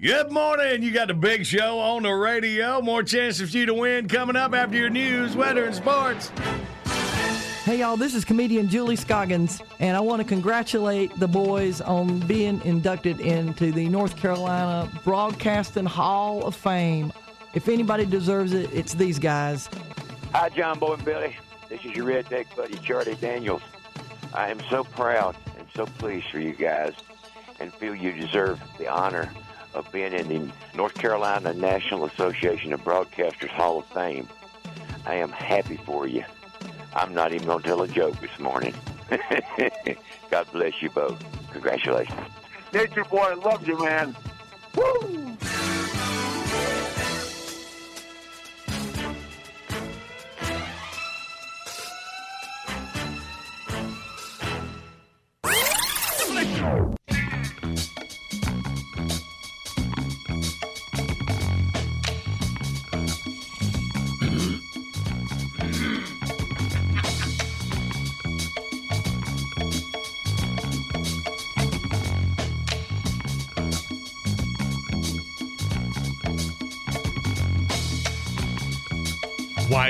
Good morning. You got the big show on the radio. More chances for you to win coming up after your news, weather, and sports. Hey, y'all, this is comedian Julie Scoggins, and I want to congratulate the boys on being inducted into the North Carolina Broadcasting Hall of Fame. If anybody deserves it, it's these guys. Hi, John Boy and Billy. This is your redneck buddy, Charlie Daniels. I am so proud and so pleased for you guys and feel you deserve the honor of being in the North Carolina National Association of Broadcasters Hall of Fame. I am happy for you. I'm not even going to tell a joke this morning. God bless you both. Congratulations. Nature Boy I love you, man. Woo!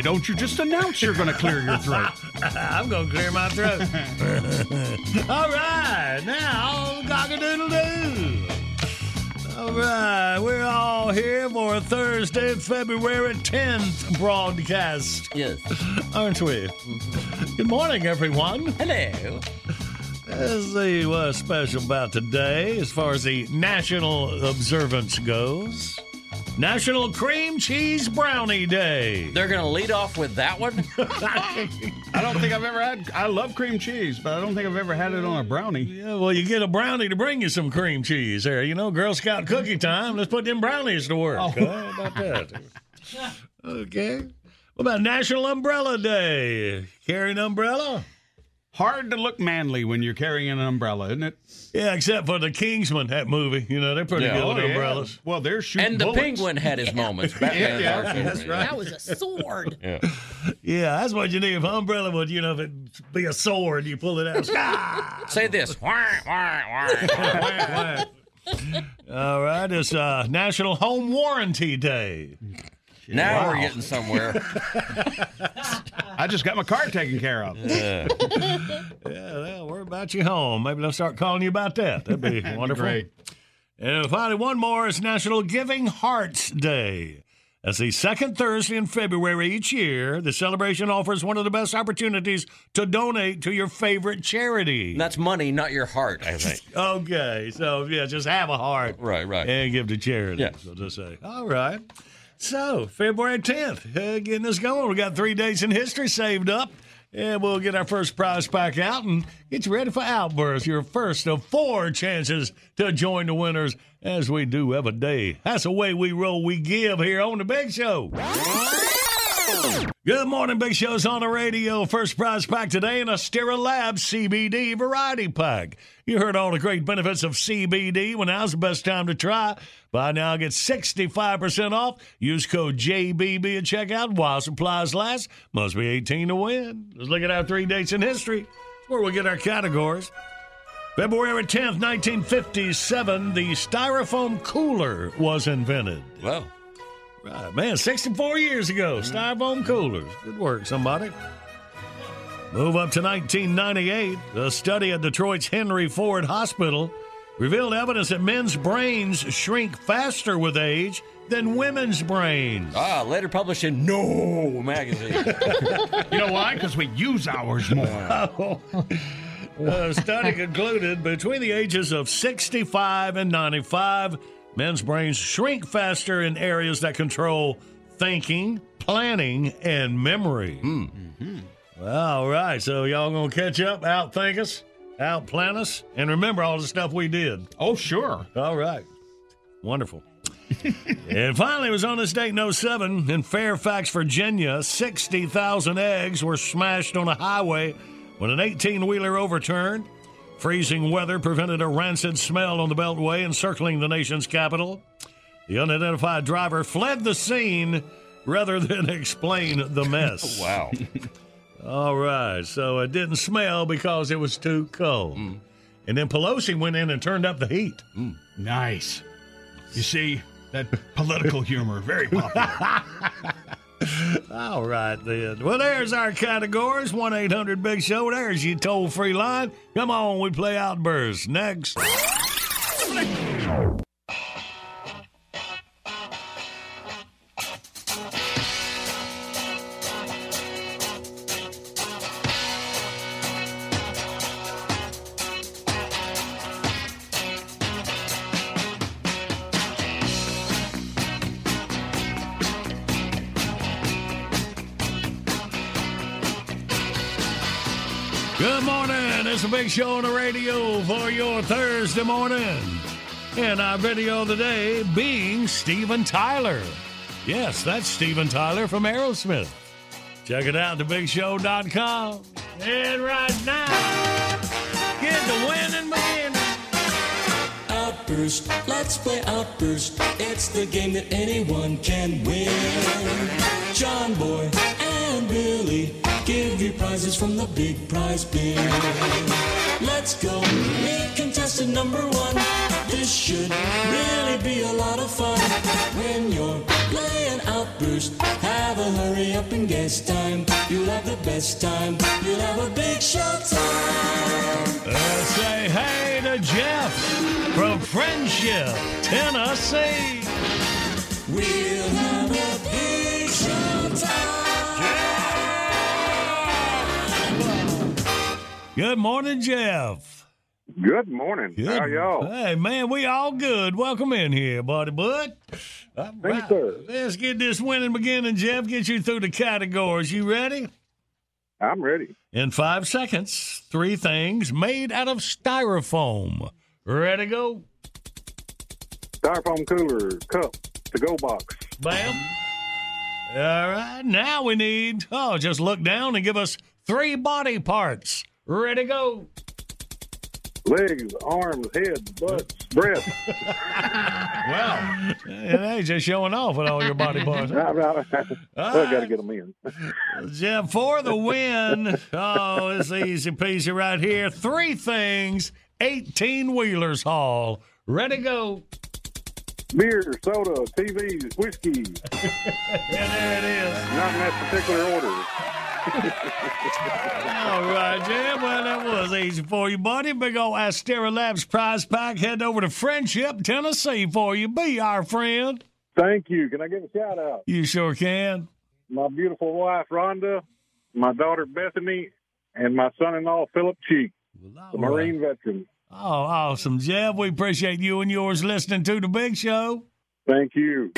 Don't you just announce you're going to clear your throat? I'm going to clear my throat. All right. Now, cock-a-doodle-doo. All right. We're all here for a Thursday, February 10th broadcast. Yes. Aren't we? Good morning, everyone. Hello. Let's see what's uh, special about today as far as the national observance goes. National Cream Cheese Brownie Day. They're going to lead off with that one? I don't think I've ever had. I love cream cheese, but I don't think I've ever had it on a brownie. Yeah, well, you get a brownie to bring you some cream cheese there. You know, Girl Scout cookie time. Let's put them brownies to work. Oh. How about that? okay. What about National Umbrella Day? Carry an umbrella? Hard to look manly when you're carrying an umbrella, isn't it? Yeah, except for the Kingsman, that movie. You know, they're pretty Yeah. good with Oh, yeah. umbrellas. Well, they're shooting And the bullets. penguin had his moments. Batman Yeah, yeah, that's right. That was a sword. Yeah. Yeah, that's what you need. If umbrella would, you know, if it be a sword, you pull it out. Ah! Say this. All right, it's uh, National Home Warranty Day. Now we're getting somewhere. I just got my car taken care of. Yeah, yeah well, worry about you home. Maybe they'll start calling you about that. That'd be wonderful. great. And finally, one more is National Giving Hearts Day. That's the second Thursday in February each year. The celebration offers one of the best opportunities to donate to your favorite charity. That's money, not your heart, I think. Okay, so yeah, just have a heart. Right, right. And give to charity. Yeah. So just say, all right. So, February 10th, uh, getting this going. We got three days in history saved up. And we'll get our first prize pack out and get you ready for Outburst, your first of four chances to join the winners as we do every day. That's the way we roll, we give here on The Big Show. Good morning, Big Show's on the radio. First prize pack today in a Stera Lab CBD variety pack. You heard all the great benefits of CBD. Well, now's the best time to try. Buy now, get 65% off. Use code JBB at checkout while supplies last. Must be 18 to win. Let's look at our three dates in history. That's where we get our categories. February 10th, 1957, the styrofoam cooler was invented. Well, Right, man, 64 years ago, styrofoam coolers. Good work, somebody. Move up to 1998. A study at Detroit's Henry Ford Hospital revealed evidence that men's brains shrink faster with age than women's brains. ah, later published in No magazine. You know why? Because we use ours more. A study concluded between the ages of 65 and 95, men's brains shrink faster in areas that control thinking, planning, and memory. Well, all right, so y'all gonna catch up, outthink us, outplan us, and remember all the stuff we did. Oh, sure. All right. Wonderful. and finally, it was on this date in 07 in Fairfax, Virginia. 60,000 eggs were smashed on a highway when an 18 wheeler overturned. Freezing weather prevented a rancid smell on the Beltway encircling the nation's capital. The unidentified driver fled the scene rather than explain the mess. Wow. All right, so it didn't smell because it was too cold. Mm. And then Pelosi went in and turned up the heat. Mm. Nice. You see, that political humor, very popular. All right, then. Well, there's our categories 1 800 Big Show. There's your toll free line. Come on, we play Outburst. Next. Show on the radio for your Thursday morning. And our video of the day being Steven Tyler. Yes, that's Steven Tyler from Aerosmith. Check it out, thebigshow.com. And right now, get the winning beginning. Outburst, let's play Outburst. It's the game that anyone can win. John Boy and Billy give you prizes from the big prize bin. Let's go, meet contestant number one. This should really be a lot of fun. When you're playing Outburst, have a hurry up and guess time. You'll have the best time. You'll have a big show time. Let's say hey to Jeff from Friendship, Tennessee. We'll have Good morning, Jeff. Good morning. Good. How y'all? Hey, man, we all good. Welcome in here, buddy bud. All Thank you, right. sir. Let's get this winning beginning, Jeff. Get you through the categories. You ready? I'm ready. In five seconds, three things made out of styrofoam. Ready, to go? Styrofoam cooler, cup, to go box, Bam. All right. Now we need, oh, just look down and give us three body parts. Ready, go? legs, arms, head, butts, breath. Wow. Hey, just showing off with all your body parts. I, I, I got to get them in. Jeff, for the win. Oh, it's easy peasy right here. Three things, 18 wheelers haul. Ready, go. Beer, soda, TVs, whiskey. And there it is. Not in that particular order. All right, Jeff. Well, that was easy for you, buddy. Big old Astera Labs prize pack. Head over to Friendship, Tennessee for you. Be our friend. Thank you. Can I give a shout out? You sure can. My beautiful wife, Rhonda, my daughter, Bethany, and my son-in-law, Philip Cheek, the Marine veteran. Oh, awesome, Jeff. We appreciate you and yours listening to the Big Show. Thank you.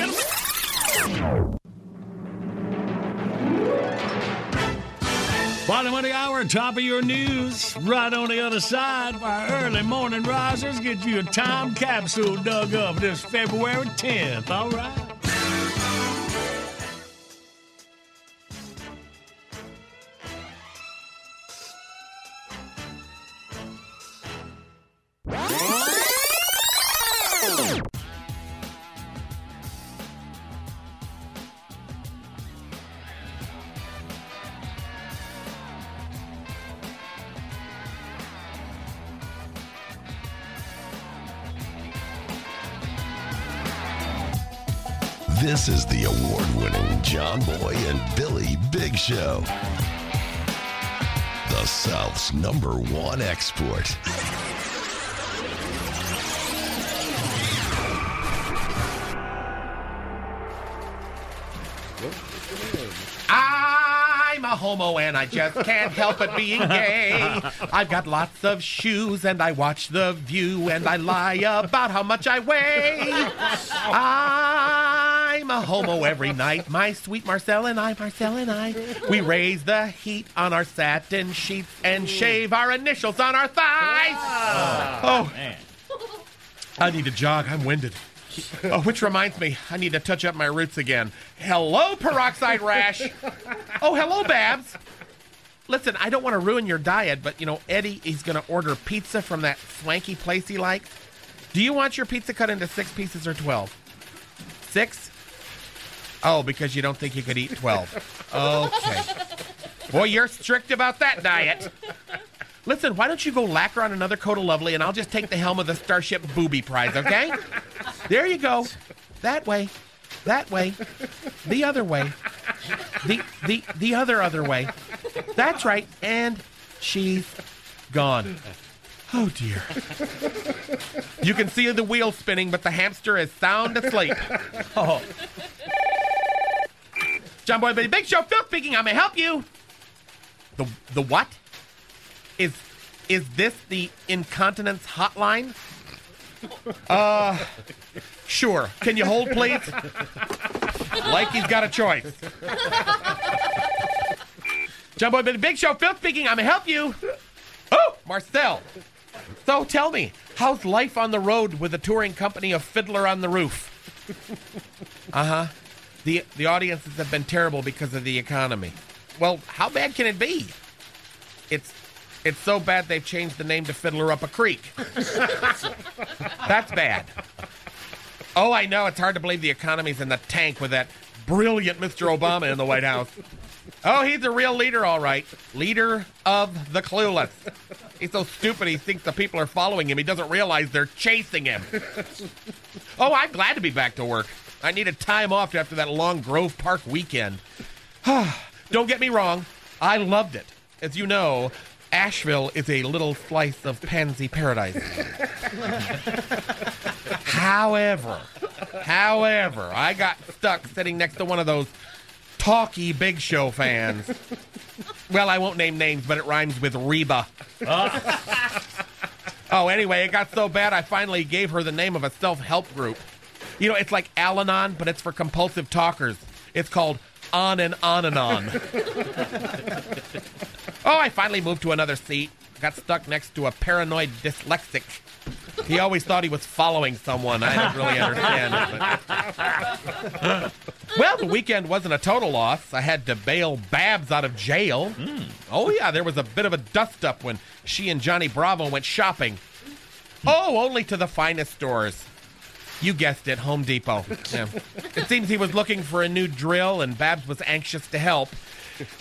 Bottom of the hour, top of your news. Right on the other side, our early morning risers get you a time capsule dug up this February 10th. All right. This is the award winning John Boy and Billy Big Show. The South's number one export. I'm a homo and I just can't help but being gay. I've got lots of shoes and I watch The View and I lie about how much I weigh. I'm a homo every night. My sweet Marcel and I, Marcel and I, we raise the heat on our satin sheets and shave our initials on our thighs. Ah. Oh, man. I need to jog. I'm winded. Oh, which reminds me, I need to touch up my roots again. Hello, peroxide rash. Oh, hello, Babs. Listen, I don't want to ruin your diet, but you know, Eddie, he's going to order pizza from that swanky place he likes. Do you want your pizza cut into six pieces or 12? Six? Oh, because you don't think you could eat 12. Okay. Boy, you're strict about that diet. Listen, why don't you go lacquer on another coat of lovely and I'll just take the helm of the Starship Booby Prize, okay? There you go. That way. That way. The other way. The the the other other way. That's right. And she's gone. Oh dear. You can see the wheel spinning, but the hamster is sound asleep. Oh. John Boy Big Show, Phil speaking. I may help you. The the what? Is is this the incontinence hotline? Uh, sure. Can you hold, please? like he's got a choice. John Boy Big Show, Phil speaking. I may help you. Oh, Marcel. So tell me, how's life on the road with a touring company of Fiddler on the Roof? Uh huh. The the audiences have been terrible because of the economy. Well, how bad can it be? It's it's so bad they've changed the name to Fiddler Up a Creek. That's bad. Oh, I know. It's hard to believe the economy's in the tank with that brilliant Mr. Obama in the White House. Oh, he's a real leader, all right. Leader of the clueless. He's so stupid he thinks the people are following him. He doesn't realize they're chasing him. Oh, I'm glad to be back to work. I needed time off after that long Grove Park weekend. Don't get me wrong, I loved it. As you know, Asheville is a little slice of pansy paradise. however, however, I got stuck sitting next to one of those talky Big Show fans. Well, I won't name names, but it rhymes with Reba. Ah. oh, anyway, it got so bad I finally gave her the name of a self help group. You know, it's like Al Anon, but it's for compulsive talkers. It's called On and On and On. oh, I finally moved to another seat. Got stuck next to a paranoid dyslexic. He always thought he was following someone. I don't really understand it. But... well, the weekend wasn't a total loss. I had to bail Babs out of jail. Hmm. Oh, yeah, there was a bit of a dust up when she and Johnny Bravo went shopping. Oh, only to the finest stores. You guessed it, Home Depot. Yeah. It seems he was looking for a new drill, and Babs was anxious to help.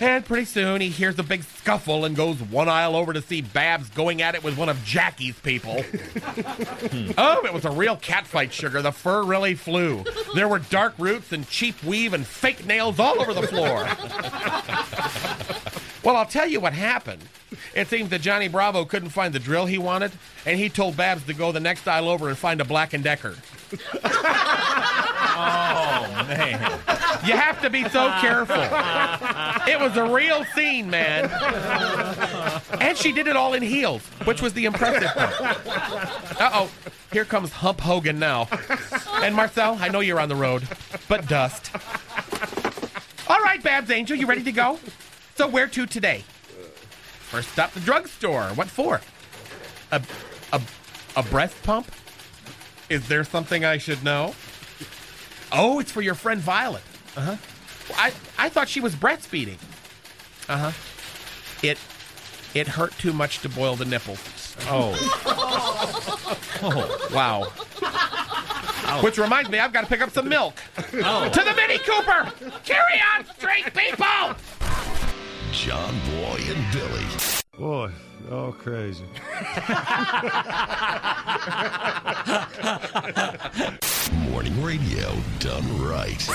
And pretty soon he hears a big scuffle and goes one aisle over to see Babs going at it with one of Jackie's people. Hmm. oh, it was a real catfight, Sugar. The fur really flew. There were dark roots and cheap weave and fake nails all over the floor. well, I'll tell you what happened. It seems that Johnny Bravo couldn't find the drill he wanted, and he told Babs to go the next aisle over and find a Black and Decker. Oh, man. You have to be so careful. It was a real scene, man. And she did it all in heels, which was the impressive part. Uh oh, here comes Hump Hogan now. And Marcel, I know you're on the road, but dust. All right, Babs Angel, you ready to go? So where to today? First stop, the drugstore. What for? A, a, a breast pump? Is there something I should know? Oh, it's for your friend Violet. Uh huh. I I thought she was breastfeeding. Uh huh. It it hurt too much to boil the nipples. Oh. oh wow. Which reminds me, I've got to pick up some milk. Oh. To the Mini Cooper. Carry on, straight people. John Boy and Billy. Boy, all crazy. Morning radio done right.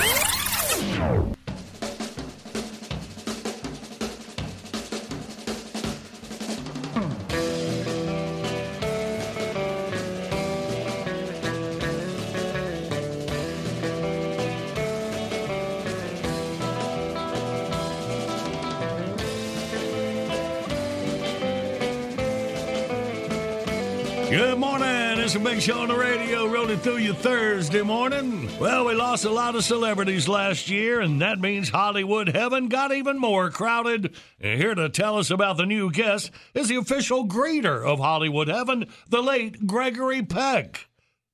Big show on the radio rolling through you Thursday morning. Well, we lost a lot of celebrities last year, and that means Hollywood heaven got even more crowded. And here to tell us about the new guest is the official greeter of Hollywood heaven, the late Gregory Peck.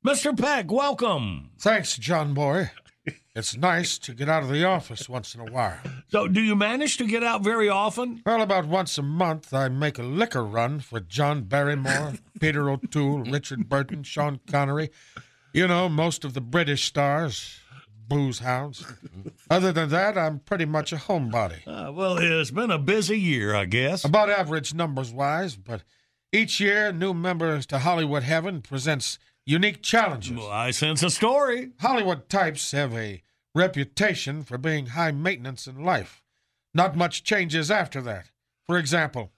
Mr. Peck, welcome. Thanks, John Boy. It's nice to get out of the office once in a while. So, do you manage to get out very often? Well, about once a month, I make a liquor run for John Barrymore, Peter O'Toole, Richard Burton, Sean Connery. You know, most of the British stars, booze hounds. Other than that, I'm pretty much a homebody. Uh, well, it's been a busy year, I guess. About average numbers wise, but each year, new members to Hollywood Heaven presents unique challenges. Well, I sense a story. Hollywood types have a reputation for being high maintenance in life. Not much changes after that. For example,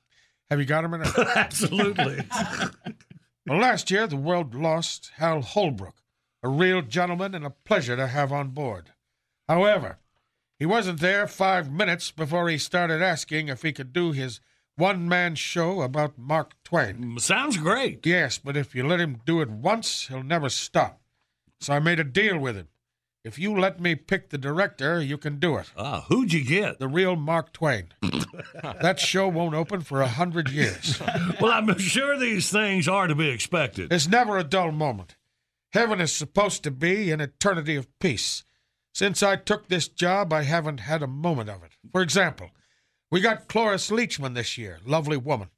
have you got him in there? Absolutely. well, last year the world lost Hal Holbrook, a real gentleman and a pleasure to have on board. However, he wasn't there five minutes before he started asking if he could do his one man show about Mark Twain. Mm, sounds great. Yes, but if you let him do it once, he'll never stop. So I made a deal with him. If you let me pick the director, you can do it. Ah, who'd you get? The real Mark Twain. that show won't open for a hundred years. well, I'm sure these things are to be expected. There's never a dull moment. Heaven is supposed to be an eternity of peace. Since I took this job, I haven't had a moment of it. For example, we got Cloris Leachman this year, lovely woman.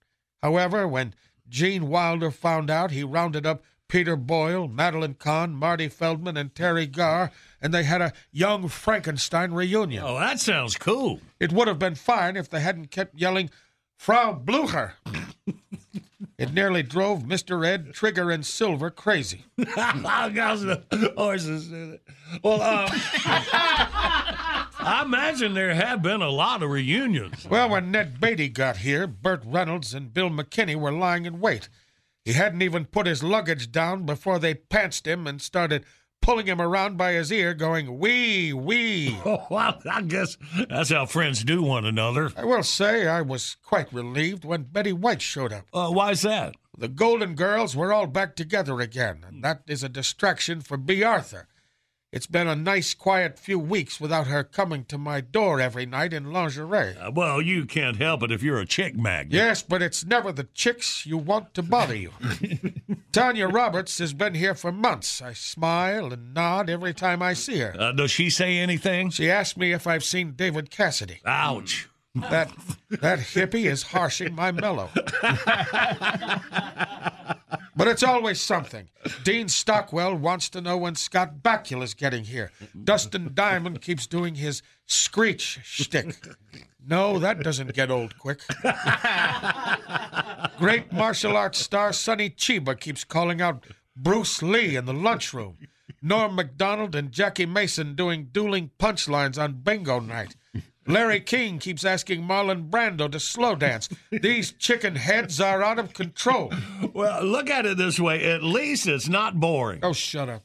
However, when Gene Wilder found out, he rounded up Peter Boyle, Madeline Kahn, Marty Feldman, and Teri Garr, and they had a young Frankenstein reunion. Oh, that sounds cool. It would have been fine if they hadn't kept yelling, Frau Blucher. it nearly drove Mr. Ed, Trigger, and Silver crazy. horses. Well, um, I imagine there have been a lot of reunions. Well, when Ned Beatty got here, Burt Reynolds and Bill McKinney were lying in wait. He hadn't even put his luggage down before they pantsed him and started pulling him around by his ear, going, wee, wee. Oh, well, I guess that's how friends do one another. I will say I was quite relieved when Betty White showed up. Uh, why's that? The Golden Girls were all back together again, and that is a distraction for Bea Arthur. It's been a nice, quiet few weeks without her coming to my door every night in lingerie. Uh, well, you can't help it if you're a chick magnet. Yes, but it's never the chicks you want to bother you. Tanya Roberts has been here for months. I smile and nod every time I see her. Uh, does she say anything? She asked me if I've seen David Cassidy. Ouch. That that hippie is harshing my mellow. But it's always something. Dean Stockwell wants to know when Scott Bakula's getting here. Dustin Diamond keeps doing his screech shtick. No, that doesn't get old quick. Great martial arts star Sonny Chiba keeps calling out Bruce Lee in the lunchroom. Norm MacDonald and Jackie Mason doing dueling punchlines on bingo night. Larry King keeps asking Marlon Brando to slow dance. These chicken heads are out of control. Well, look at it this way. At least it's not boring. Oh, shut up.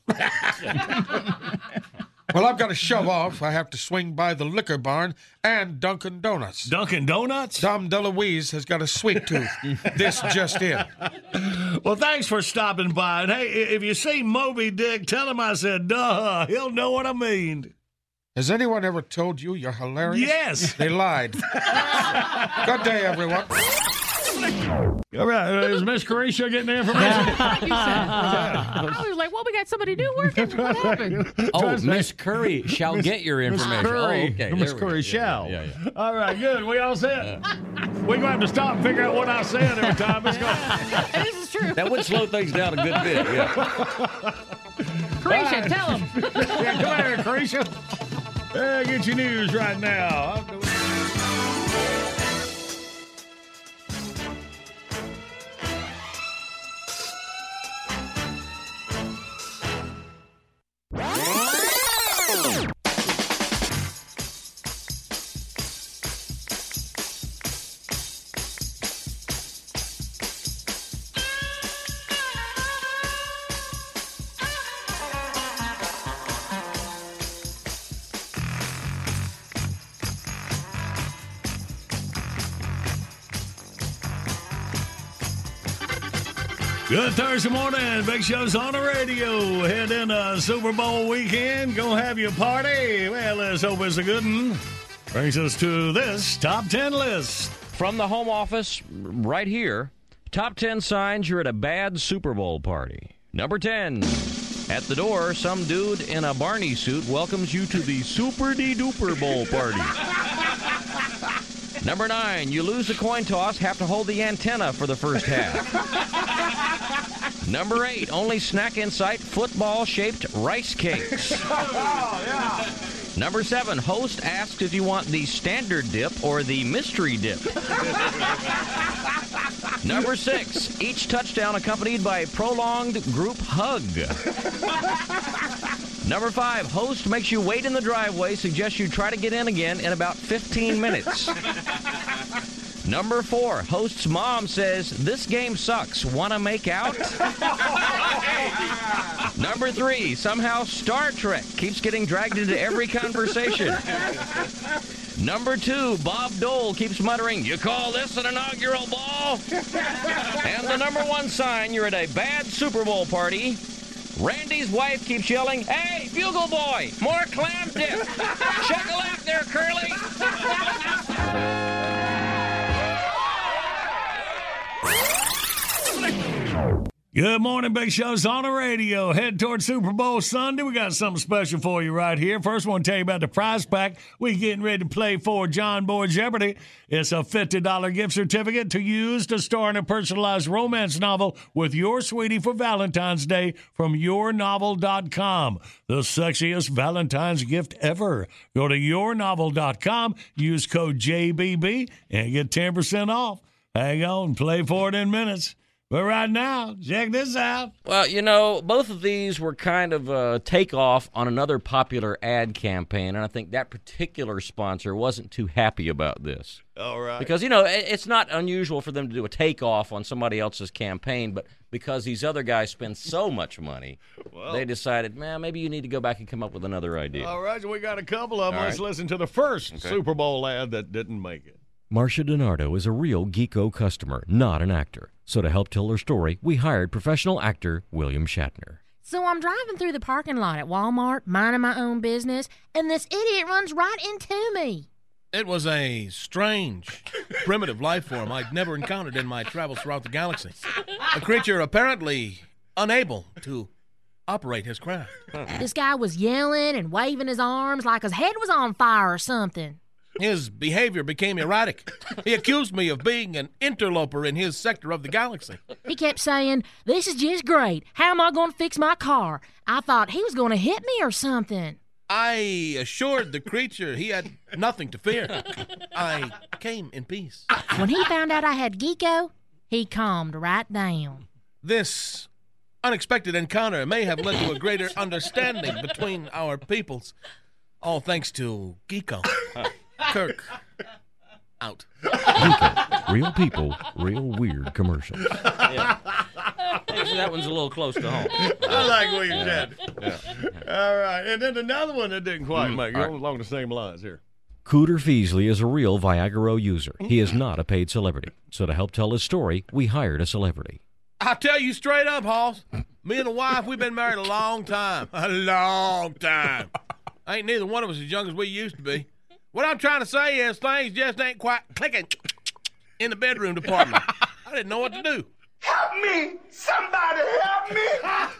well, I've got to shove off. I have to swing by the liquor barn and Dunkin' Donuts. Dunkin' Donuts? Dom DeLuise has got a sweet tooth. this just in. Well, thanks for stopping by. And hey, if you see Moby Dick, tell him I said, duh. He'll know what I mean. Has anyone ever told you you're hilarious? Yes. They lied. Good day, everyone. All right, uh, is Miss Carisha getting the information? I was like, well, we got somebody new working. What happened? Oh, Miss Curry shall get your information. Miss Curry, Oh, okay. Miss Curry shall. Yeah, yeah, yeah. All right, good. We all set. We're gonna have to stop and figure out what I said every time. It's going. this is true. That would slow things down a good bit. Yeah. Carisha, tell him. yeah, come here, Carisha. Hey, get your news right now. Good Thursday morning. Big Show's on the radio. Head in a Super Bowl weekend. Go have your party. Well, let's hope it's a good one. Brings us to this top 10 list. From the home office, right here, top 10 signs you're at a bad Super Bowl party. Number 10. At the door, some dude in a Barney suit welcomes you to the Super Duper Bowl party. Number nine, you lose the coin toss, have to hold the antenna for the first half. Number eight, only snack in sight, football shaped rice cakes. Oh, Number seven, host asks if you want the standard dip or the mystery dip. Number six, each touchdown accompanied by a prolonged group hug. Number five, host makes you wait in the driveway, suggests you try to get in again in about 15 minutes. Number four, host's mom says, This game sucks. Wanna make out? Number three, somehow Star Trek keeps getting dragged into every conversation. Number two, Bob Dole keeps muttering, You call this an inaugural ball? and the number one sign you're at a bad Super Bowl party. Randy's wife keeps yelling, Hey, Bugle Boy, more clam dip. Check a lap there, Curly. Good morning, Big Show's on the radio. Head toward Super Bowl Sunday. We got something special for you right here. First, I want to tell you about the prize pack. We getting ready to play for John Boy Jeopardy. It's a $50 gift certificate to use to star in a personalized romance novel with your sweetie for Valentine's Day from yournovel.com. The sexiest Valentine's gift ever. Go to yournovel.com, use code JBB, and get 10% off. Hang on, play for it in minutes. But right now, check this out. Well, you know, both of these were kind of a takeoff on another popular ad campaign, and I think that particular sponsor wasn't too happy about this. All right. Because, you know, it's not unusual for them to do a takeoff on somebody else's campaign, but because these other guys spend so much money, Well- they decided, man, maybe you need to go back and come up with another idea. All right, so we got a couple of them. All Let's right. listen to the first Okay. Super Bowl ad that didn't make it. Marcia DiNardo is a real Geeko customer, not an actor. So to help tell her story, we hired professional actor William Shatner. So I'm driving through the parking lot at Walmart, minding my own business, and this idiot runs right into me. It was a strange, primitive life form I'd never encountered in my travels throughout the galaxy. A creature apparently unable to operate his craft. This guy was yelling and waving his arms like his head was on fire or something. His behavior became erratic. He accused me of being an interloper in his sector of the galaxy. He kept saying, This is just great. How am I going to fix my car? I thought he was going to hit me or something. I assured the creature he had nothing to fear. I came in peace. When he found out I had Geeko, he calmed right down. This unexpected encounter may have led to a greater understanding between our peoples. All thanks to Geeko. Kirk. Out. Geeko, real people, real weird commercials. yeah. that one's a little close to home. I like what you Yeah. said. All right, and then another one that didn't quite Mm, make it all right. along the same lines here. Cooter Feasley is a real Viagra user. He is not a paid celebrity. So to help tell his story, we hired a celebrity. I tell you straight up, Hoss. Me and the wife, we've been married a long time. A long time. Ain't neither one of us as young as we used to be. What I'm trying to say is things just ain't quite clicking in the bedroom department. I didn't know what to do. Help me! Somebody help me!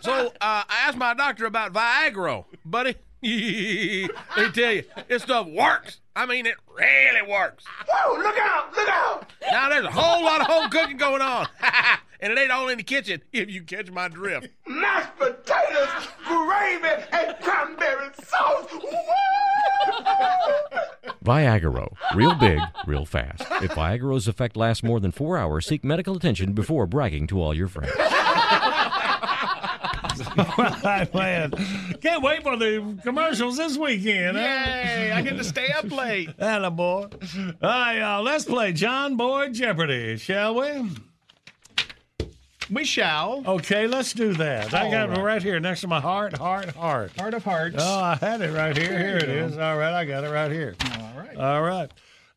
So uh, I asked my doctor about Viagra, buddy. Let me tell you, this stuff works. I mean, it really works. Whoa, look out! Look out! Now there's a whole lot of home cooking going on, and it ain't all in the kitchen. If you catch my drift. Mashed potatoes, gravy, and cranberry sauce. Viagra, real big, real fast. If Viagra's effect lasts more than four hours, seek medical attention before bragging to all your friends. Right, man. Can't wait for the commercials this weekend. Yay, I get to stay up late. Atta boy. All right, y'all. Let's play John Boy Jeopardy, shall we? We shall. Okay, let's do that. I All got it right. right here next to my heart, heart, heart. Heart of hearts. Oh, I had it right here. There Here it go. is. All right, I got it right here. All right. All right.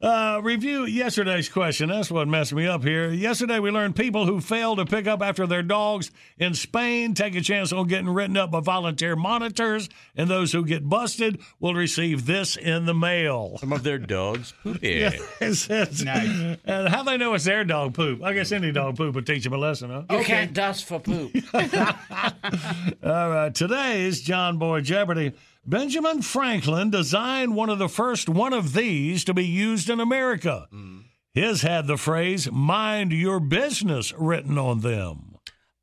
Uh, review yesterday's question. That's what messed me up here. Yesterday, we learned people who fail to pick up after their dogs in Spain take a chance on getting written up by volunteer monitors, and those who get busted will receive this in the mail. Some of their dogs poop. Yeah, it says, And how they know it's their dog poop? I guess any dog poop would teach them a lesson, huh? You can't dust for poop. All right, today's John Boy Jeopardy. Benjamin Franklin designed one of the first one of these to be used in America. His had the phrase "Mind your business" written on them.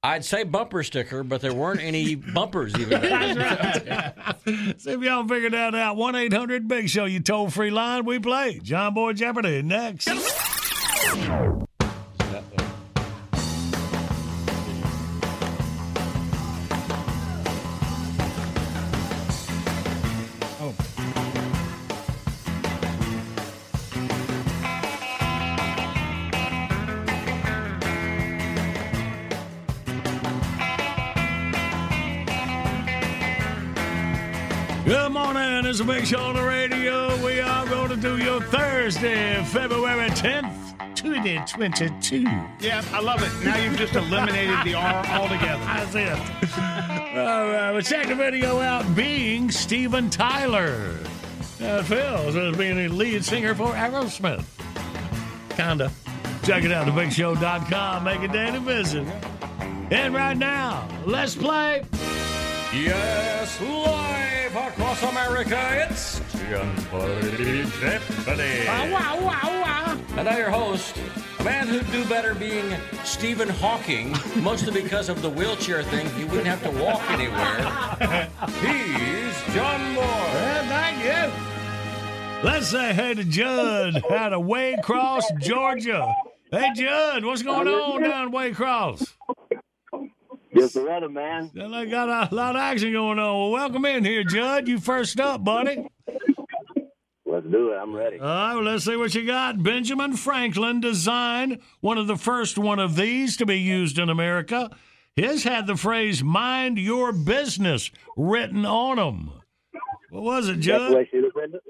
I'd say bumper sticker, but there weren't any bumpers even. See if y'all figured that out. One eight hundred Big Show, you toll free line. We play John Boy Jeopardy next. A big show on the radio. We are going to do your Thursday, February 10th, 2022. Yeah, I love it. Now you've just eliminated the R altogether. That's it. All right, well, check the video out. Being Steven Tyler. Uh, Phil as being the lead singer for Aerosmith. Kinda. Check it out, thebigshow.com. Make a day to visit. And right now, let's play. Yes, live across America, it's John Boy Jeopardy. wow, wow, wow. And now your host, a man who'd do better being Stephen Hawking, mostly because of the wheelchair thing. He wouldn't have to walk anywhere. He's John Moore. Well, thank you. Let's say hey to Judd out of Waycross, Georgia. Hey, Judd, what's going on down Waycross? Just the weather, man. Well, they got a lot of action going on. Well, welcome in here, Judd. You first up, buddy. Let's do it. I'm ready. All right, well, let's see what you got. Benjamin Franklin designed one of the first one of these to be used in America. His had the phrase "Mind your business" written on them. What was it, Judd? Declaration of Independence.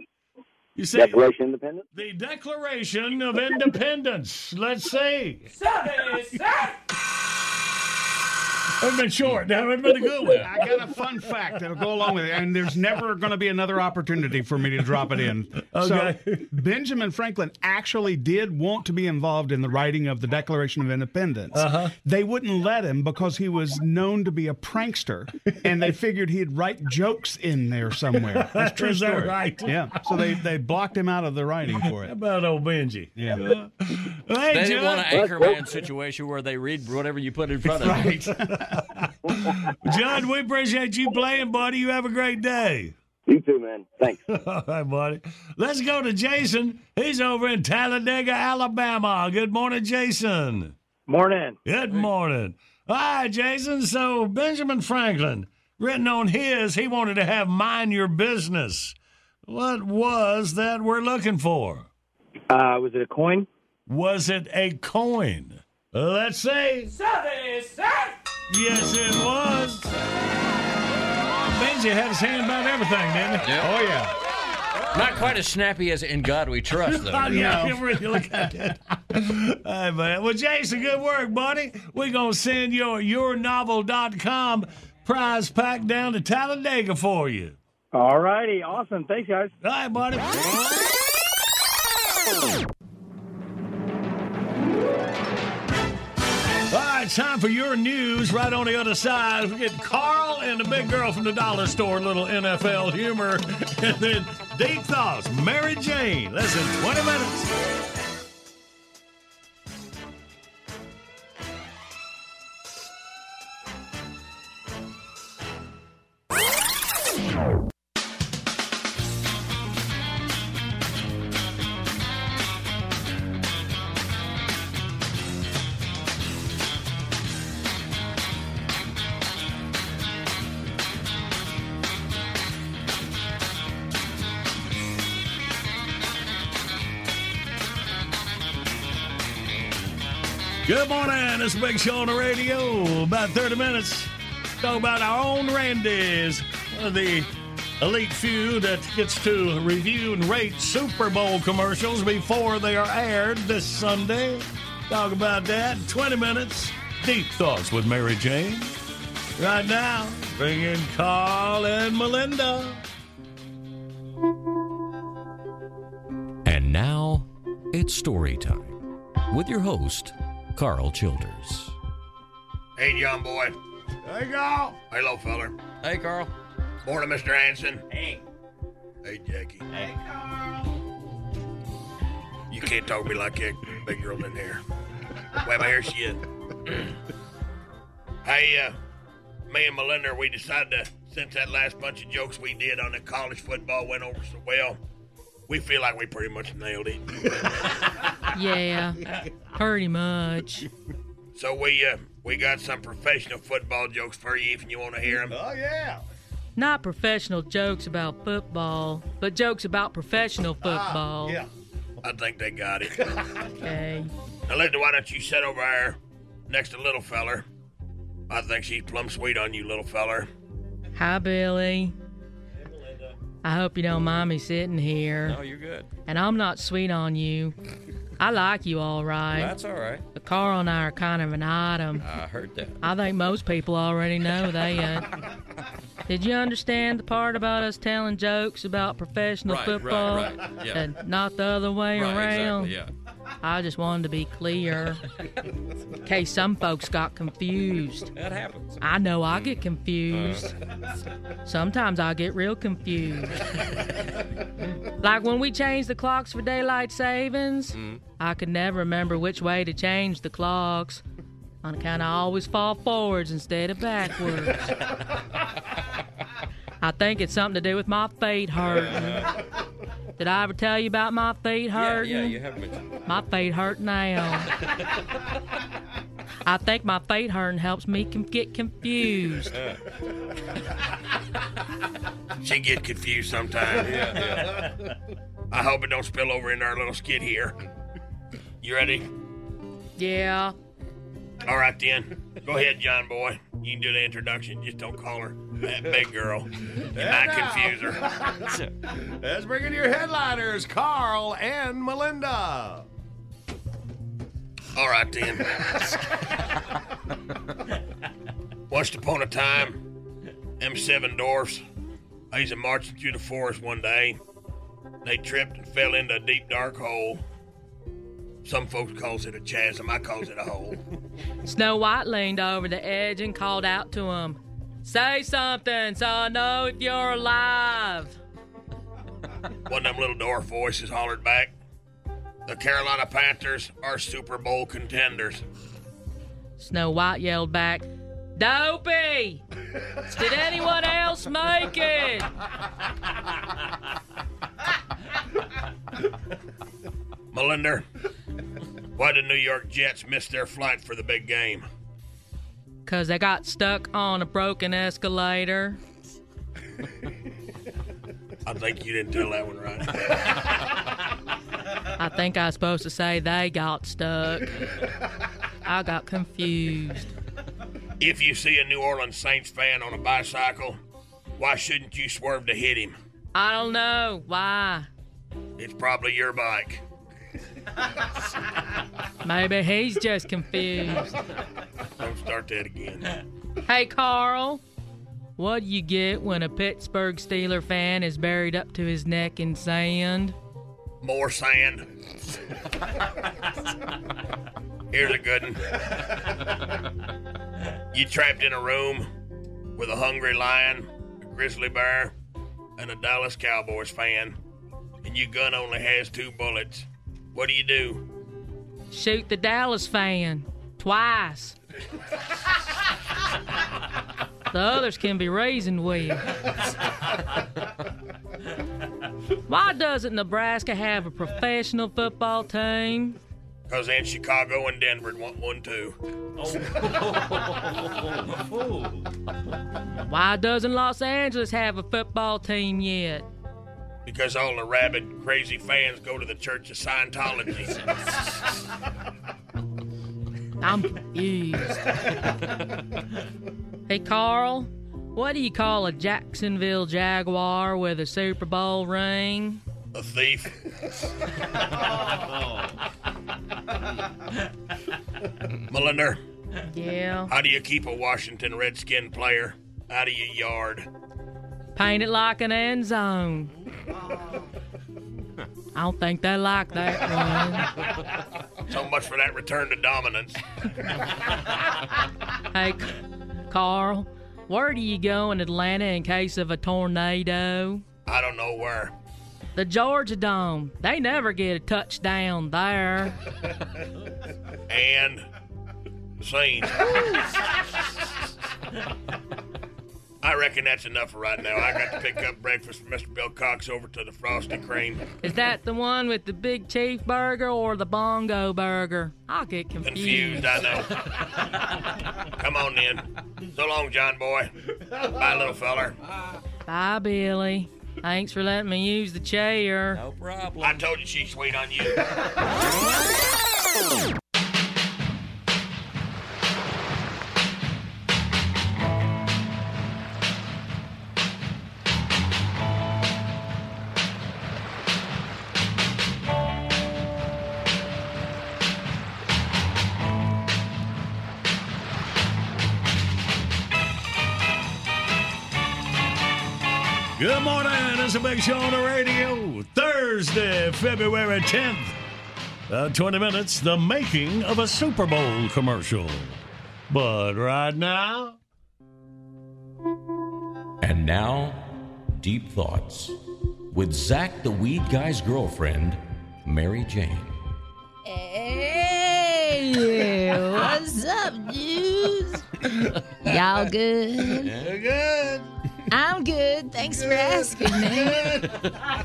You say Declaration of Independence. the Declaration of Independence. Let's see. It's been short. That would have been a good one. I got a fun fact that'll go along with it, and there's never going to be another opportunity for me to drop it in. Okay. So, Benjamin Franklin actually did want to be involved in the writing of the Declaration of Independence. Uh-huh. They wouldn't let him because he was known to be a prankster, and they figured he'd write jokes in there somewhere. That's true Is that story. right? Yeah. So they, they blocked him out of the writing for it. How it. about old Benji? Yeah. Hey, They didn't want Judd. an Anchorman situation where they read whatever you put in front of them. Judd, we appreciate you playing, buddy. You have a great day. You too, man. Thanks. All right, buddy. Let's go to Jason. He's over in Talladega, Alabama. Good morning, Jason. Morning. Good morning. All right, Jason. So, Benjamin Franklin, written on his, he wanted to have mind your business. What was that we're looking for? Uh, was it a coin? Was it a coin? Let's see. Yes, it was. Benji had his hand about everything, didn't he? Yeah. Oh, yeah. Not quite as snappy as In God We Trust, though. Oh, yeah, you really look at it. All right, man. Well, Jason, good work, buddy. We're going to send your yournovel.com prize pack down to Talladega for you. All righty. Awesome. Thanks, guys. All right, buddy. All right, time for your news right on the other side. We get Carl and the big girl from the dollar store, little NFL humor, and then deep thoughts. Mary Jane. Less than 20 minutes. Big show on the radio. About 30 minutes. Talk about our own Randy's. The elite few that gets to review and rate Super Bowl commercials before they are aired this Sunday. Talk about that 20 minutes. Deep Thoughts with Mary Jane. Right now, bring in Carl and Melinda. And now it's story time with your host, Carl Childers. Hey, John Boy. There you go. Hey, little feller. Hey, Carl. Morning, Mr. Hanson. Hey. Hey, Jackie. Hey. Carl. You can't talk to me like that, big girl in here. Wait, here she is. hey, uh, me and Melinda, we decided to, since that last bunch of jokes we did on the college football went over so well, we feel like we pretty much nailed it. Yeah, pretty much. So we uh, we got some professional football jokes for you if you want to hear them. Oh, yeah. Not professional jokes about football, but jokes about professional football. Yeah. I think they got it. Okay. Now, Linda, why don't you sit over there next to little feller? I think she's plumb sweet on you, little feller. Hi, Billy. I hope you don't mind me sitting here. No, you're good. And I'm not sweet on you. I like you all right. That's all right. But Carl and I are kind of an item. I heard that. I think most people already know that. Uh, did you understand the part about us telling jokes about professional Right, right, football right, yeah. and not the other way Right, around? exactly, yeah. I just wanted to be clear in case some folks got confused. That happens. I know I get confused. Sometimes I get real confused. like when we changed the clocks for daylight savings, mm-hmm. I could never remember which way to change the clocks. On account I always fall forwards instead of backwards. I think it's something to do with my feet hurting. Did I ever tell you about my feet Yeah, hurting? yeah, you have mentioned. My feet hurt now. I think my feet hurting helps me com- get confused. She get confused sometimes. Yeah, yeah. I hope it don't spill over into our little skid here. You ready? Yeah. All right then. Go ahead, John boy. You can do the introduction. Just don't call her that big girl. You might confuse her. Let's bring in your headliners, Carl and Melinda. All right then. Once upon a time, them seven dwarfs, they was marching through the forest one day. They tripped and fell into a deep dark hole. Some folks calls it a chasm. I calls it a hole. Snow White leaned over the edge and called out to him, Say something so I know if you're alive. One of them little dwarf voices hollered back. The Carolina Panthers are Super Bowl contenders. Snow White yelled back, Dopey! Did anyone else make it? Melinda, why did New York Jets miss their flight for the big game? Because they got stuck on a broken escalator. I think you didn't tell that one right. I think I was supposed to say they got stuck. I got confused. If you see a New Orleans Saints fan on a bicycle, why shouldn't you swerve to hit him? I don't know. Why? It's probably your bike. Maybe he's just confused. Don't start that again. Hey, Carl. What do you get when a Pittsburgh Steeler fan is buried up to his neck in sand? More sand. Here's a good one. You trapped in a room with a hungry lion, a grizzly bear, and a Dallas Cowboys fan, and your gun only has two bullets. What do you do? Shoot the Dallas fan twice. The others can be reasoned with. Why doesn't Nebraska have a professional football team? Because in Chicago and Denver want one too. Why doesn't Los Angeles have a football team yet? Because all the rabid, crazy fans go to the Church of Scientology. I'm confused. hey, Carl, What do you call a Jacksonville Jaguar with a Super Bowl ring? A thief. Melinda, Yeah. how do you keep a Washington Redskin player out of your yard? Paint it like an end zone. I don't think they like that one. So much for that return to dominance. Hey, C- Carl, where do you go in Atlanta in case of a tornado? I don't know where. The Georgia Dome. They never get a touchdown there. And scene. I reckon that's enough for right now. I got to pick up breakfast from Mr. Bill Cox over to the Frosty Cream. Is that the one with the big chief burger or the bongo burger? I'll get confused. Confused, I know. Come on then. So long, John boy. Bye, little feller. Bye, Billy. Thanks for letting me use the chair. No problem. I told you she's sweet on you. big show on the radio. Thursday, February 10th. Uh, 20 minutes, the making of a Super Bowl commercial. But right now, And now, Deep Thoughts with Zach the Weed Guy's girlfriend, Mary Jane. Hey, what's up, dudes? Y'all good? good. I'm good. Thanks for asking, man.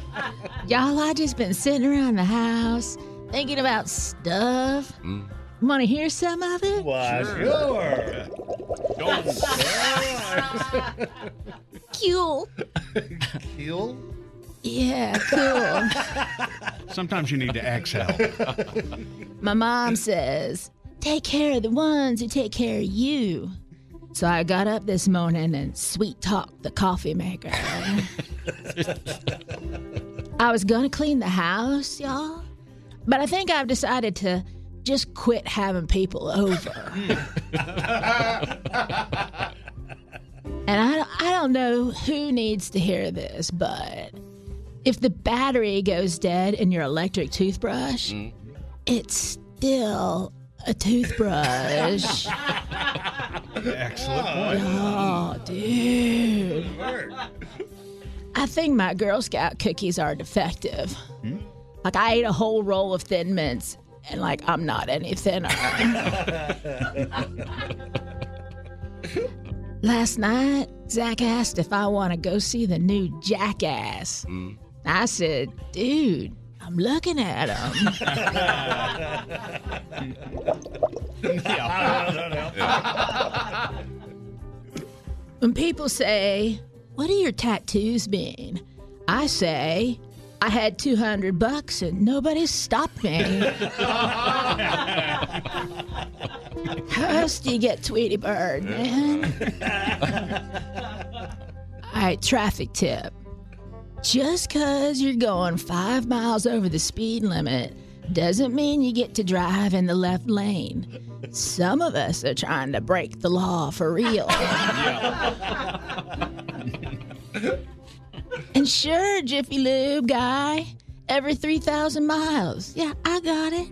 Y'all, I just been sitting around the house thinking about stuff. Mm. Want to hear some of it? Why, sure. Cool. Cool? Yeah, cool. Sometimes you need to exhale. My mom says, take care of the ones who take care of you. So I got up this morning and sweet talked the coffee maker. I was gonna clean the house, y'all, but I think I've decided to just quit having people over. and I, don't- I don't know who needs to hear this, but if the battery goes dead in your electric toothbrush, mm. it's still a toothbrush. Excellent oh. point. Oh, dude. I think my Girl Scout cookies are defective. Hmm? Like, I ate a whole roll of Thin Mints, and, like, I'm not any thinner. Last night, Zach asked if I want to go see the new Jackass. Hmm. I said, dude, I'm looking at him. When people say, What do your tattoos mean? I say, I had 200 bucks and nobody stopped me. How else do you get Tweety Bird, man? All right, traffic tip. Just because you're going five miles over the speed limit doesn't mean you get to drive in the left lane. Some of us are trying to break the law for real. and sure, Jiffy Lube guy, every 3,000 miles. Yeah, I got it.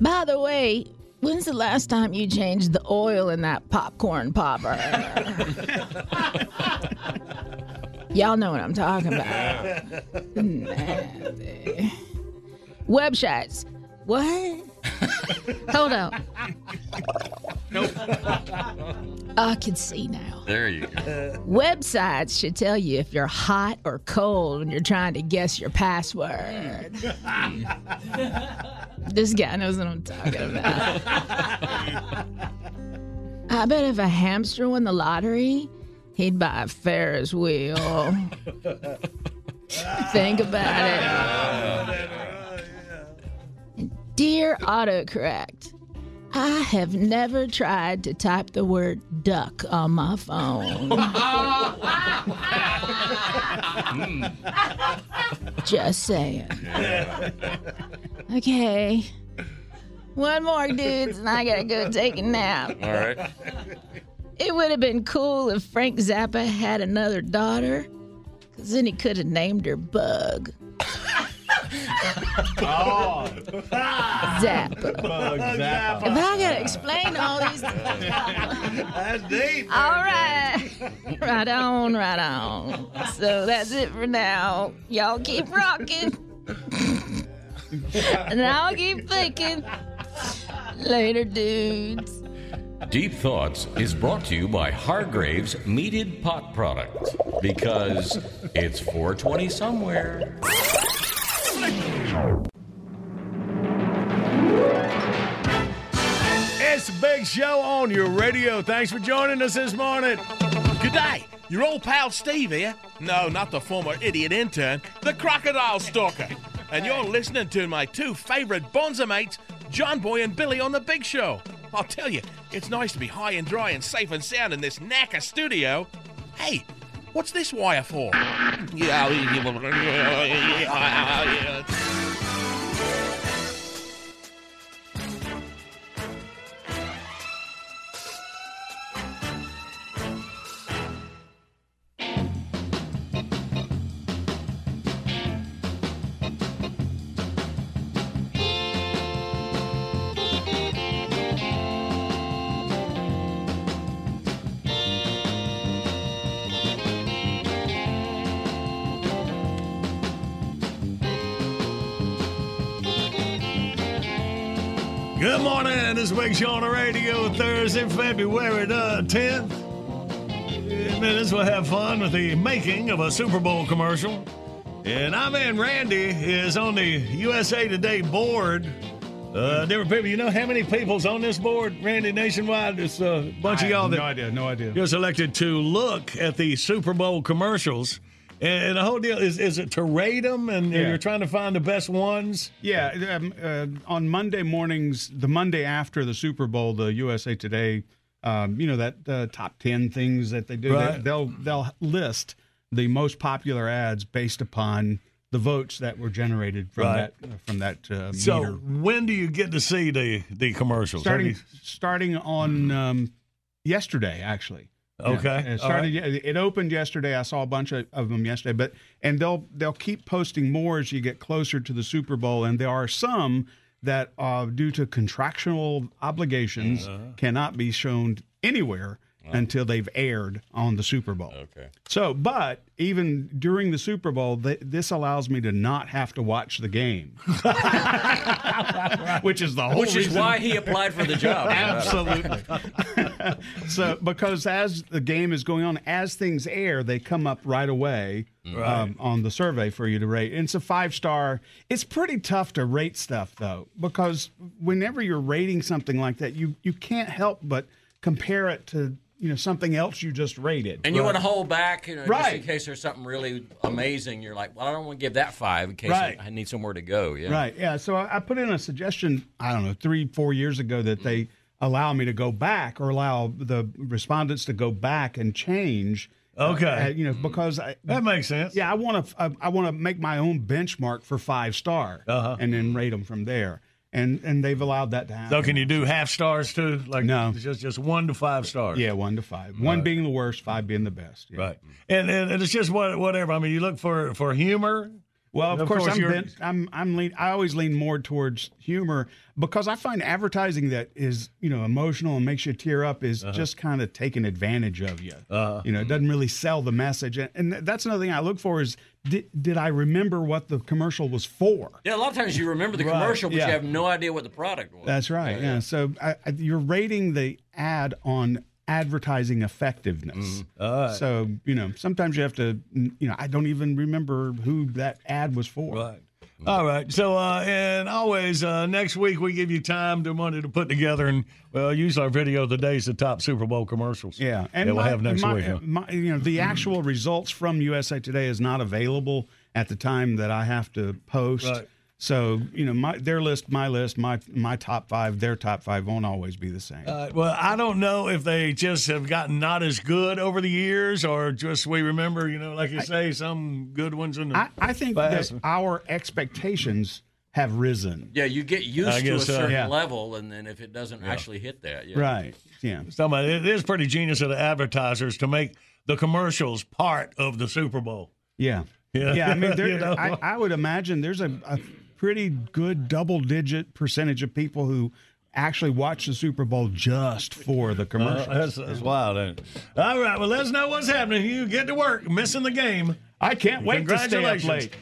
By the way, when's the last time you changed the oil in that popcorn popper? Y'all know what I'm talking about. Nasty. Websites. What? Hold on. Nope. I can see now. There you go. Websites should tell you if you're hot or cold when you're trying to guess your password. this guy knows what I'm talking about. I bet if a hamster won the lottery, he'd buy a Ferris wheel. Think about it. Dear autocorrect, I have never tried to type the word duck on my phone. Just saying. Okay. One more, dudes, and I gotta go take a nap. All right. It would have been cool if Frank Zappa had another daughter, because then he could have named her Bug. Oh. Zappa. Bug Zappa. If I gotta explain all these. That's deep. All right. Right on, right on. So that's it for now. Y'all keep rocking. and I'll keep thinking. Later, dudes. Deep Thoughts is brought to you by Hargrave's Meated Pot Product because it's 420 somewhere. It's the big show on your radio. Thanks for joining us this morning. Good day. Your old pal Steve here. No, not the former idiot intern, the crocodile stalker. And you're listening to my two favorite bonza mates, John Boy and Billy on the Big Show. I'll tell you, it's nice to be high and dry and safe and sound in this knacker studio. Hey, what's this wire for? Yeah, Good morning. This is Big Show on the radio Thursday, February the 10th. And minutes, we'll have fun with the making of a Super Bowl commercial. And I'm in. Randy is on the USA Today board. Uh, different people. You know how many people's on this board, Randy, nationwide? It's a bunch I of y'all that no idea, no idea. You're selected to look at the Super Bowl commercials. And the whole deal is is it to rate them and, and Yeah. you're trying to find the best ones? Yeah, um, uh, on Monday mornings, the Monday after the Super Bowl, the USA Today, um, you know that uh, top ten things that they do. Right. They, will they'll list the most popular ads based upon the votes that were generated from Right. that from that uh, So meter. when do you get to see the the commercials? starting you- starting on um, yesterday, actually. Okay, Yeah, it started. yeah, It opened yesterday. I saw a bunch of, of them yesterday, but and they'll they'll keep posting more as you get closer to the Super Bowl, and there are some that, uh, due to contractual obligations, Uh-huh. cannot be shown anywhere until they've aired on the Super Bowl. Okay. So, but even during the Super Bowl, th- this allows me to not have to watch the game, which is the whole Which is reason- why he applied for the job. Absolutely. so, because as the game is going on, as things air, they come up right away Right. um, on the survey for you to rate. And it's a five star. It's pretty tough to rate stuff though, because whenever you're rating something like that, you you can't help but compare it to you know something else you just rated. And you want to hold back, you know, just Right. in case there's something really amazing. You're like, well, I don't want to give that five in case Right. I need somewhere to go. Yeah. Right. Yeah. So I, I put in a suggestion. I don't know three, four years ago that they allow me to go back or allow the respondents to go back and change. uh, Okay. uh, you know, because I, that makes sense. Yeah, I want to. I, I want to make my own benchmark for five star, Uh-huh. and then rate them from there. And and they've allowed that to happen. So can you do half stars too? Like No. just just one to five stars. Yeah, one to five. One being the worst, five being the best. Yeah. Right. And, and and it's just what whatever. I mean, you look for for humor. Well, of, Of course, course I'm, bent, I'm I'm lean. I always lean more towards humor because I find advertising that is you know emotional and makes you tear up is Uh-huh. just kind of taking advantage of you. You know, it doesn't really sell the message, and, and that's another thing I look for is did, did I remember what the commercial was for? Yeah, a lot of times you remember the Right, commercial, but yeah. you have no idea what the product was. That's right. Yeah. So I, I, you're rating the ad on advertising effectiveness. So you know, sometimes you have to. You know, I don't even remember who that ad was for. Right. All right. So, uh, and always uh, next week we give you time to money to put together and well, use our video of the days the top Super Bowl commercials. Yeah, and we'll have next my- week. huh? my- you know, the actual results from USA Today is not available at the time that I have to post. Right. So you know, my their list, my list, my my top five, their top five won't always be the same. Uh, well, I don't know if they just have gotten not as good over the years, or just we remember, you know, like you say, some good ones in the. I, I think past. that our expectations have risen. Yeah, you get I used to a guess so. certain Yeah. level, and then if it doesn't actually hit that, yeah. Right. Yeah. Somebody, it is pretty genius of the advertisers to make the commercials part of the Super Bowl. Yeah. Yeah. Yeah. I mean, there, You know? I, I would imagine there's a, a pretty good double digit percentage of people who actually watch the Super Bowl just for the commercials. Uh, that's, that's wild. Ain't it? All right, well, let us know what's happening. You get to work, missing the game. I can't wait to stay up late.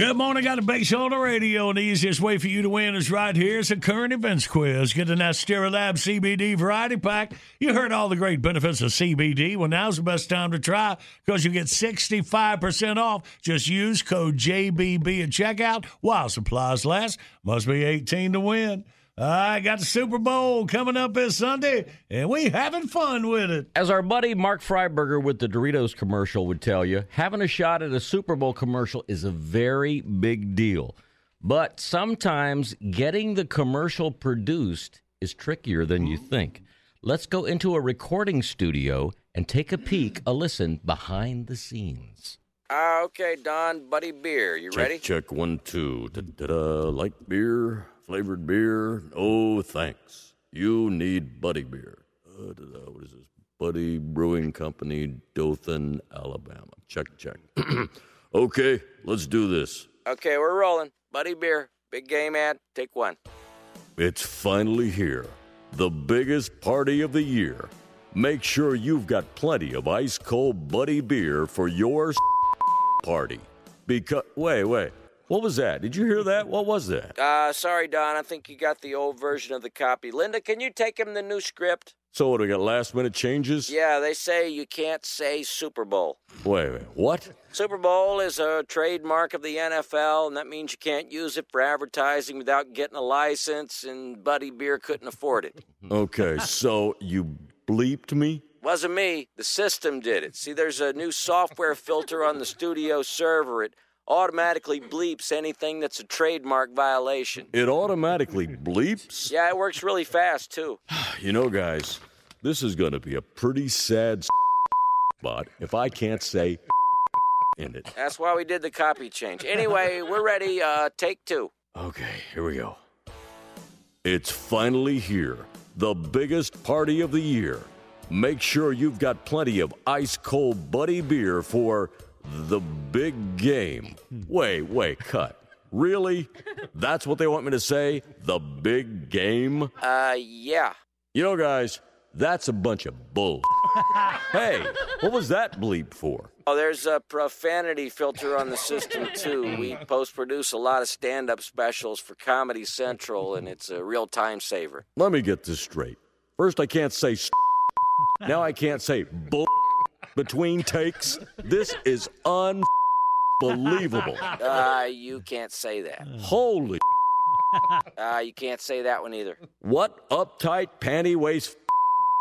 Good morning. Got a show on the radio, and the easiest way for you to win is right here. It's a current events quiz. Get in that Lab CBD variety pack. You heard all the great benefits of CBD. Well, now's the best time to try because you get 65% off. Just use code JBB at checkout while supplies last. Must be 18 to win. I got the Super Bowl coming up this Sunday, and we having fun with it. As our buddy Mark Freiberger with the Doritos commercial would tell you, having a shot at a Super Bowl commercial is a very big deal. But sometimes getting the commercial produced is trickier than you think. Let's go into a recording studio and take a peek, a listen behind the scenes. Uh, okay, Don, Buddy Beer, you ready? Check one, two. Da-da-da. Light beer, flavored beer. No thanks. You need Buddy Beer. Uh. What is this? Buddy Brewing Company, Dothan, Alabama. Check, check. okay, let's do this. Okay, we're rolling. Buddy Beer, big game ad, take one. It's finally here. The biggest party of the year. Make sure you've got plenty of ice cold Buddy Beer for your party. Because, wait, wait. What was that? Did you hear that? What was that? Uh, sorry, Don, I think you got the old version of the copy. Linda, can you take him the new script? So, what, we got last minute changes? Yeah, they say you can't say Super Bowl. Wait, wait, what? Super Bowl is a trademark of the NFL, and that means you can't use it for advertising without getting a license, and Buddy Beer couldn't afford it. Okay, so you bleeped me? Wasn't me, the system did it. See, there's a new software filter on the studio server. It automatically bleeps anything that's a trademark violation. It automatically bleeps? Yeah, it works really fast, too. You know, guys, this is going to be a pretty sad spot if I can't say in it. That's why we did the copy change. Anyway, we're ready. Uh, take two. Okay, here we go. It's finally here. The biggest party of the year. Make sure you've got plenty of ice cold buddy beer for the big game. Wait, wait, cut. Really? That's what they want me to say? The big game? Uh, yeah. You know, guys, that's a bunch of bull. hey, what was that bleep for? Oh, there's a profanity filter on the system, too. We post produce a lot of stand up specials for Comedy Central, and it's a real time saver. Let me get this straight. First, I can't say s- now I can't say bull between takes. This is unbelievable. Uh, you can't say that. Holy Uh, you can't say that one either. what uptight panty waist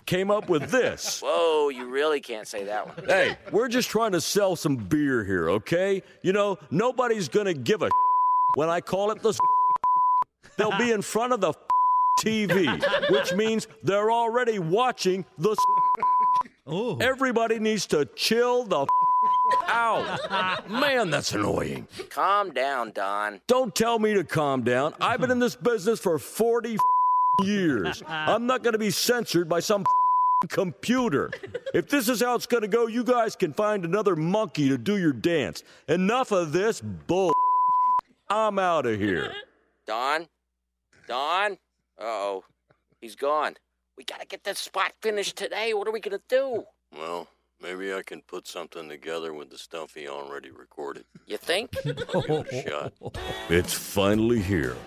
came up with this? Whoa, you really can't say that one. Hey, we're just trying to sell some beer here, okay? You know, nobody's gonna give a when I call it the. They'll be in front of the TV, which means they're already watching the. Everybody needs to chill the out. Man, that's annoying. Calm down, Don. Don't tell me to calm down. I've been in this business for 40 years. I'm not going to be censored by some computer. If this is how it's going to go, you guys can find another monkey to do your dance. Enough of this bull. I'm out of here. Don? Don? Uh oh. He's gone. We gotta get this spot finished today. What are we gonna do? Well, maybe I can put something together with the stuff he already recorded. You think? Give it a shot. It's finally here.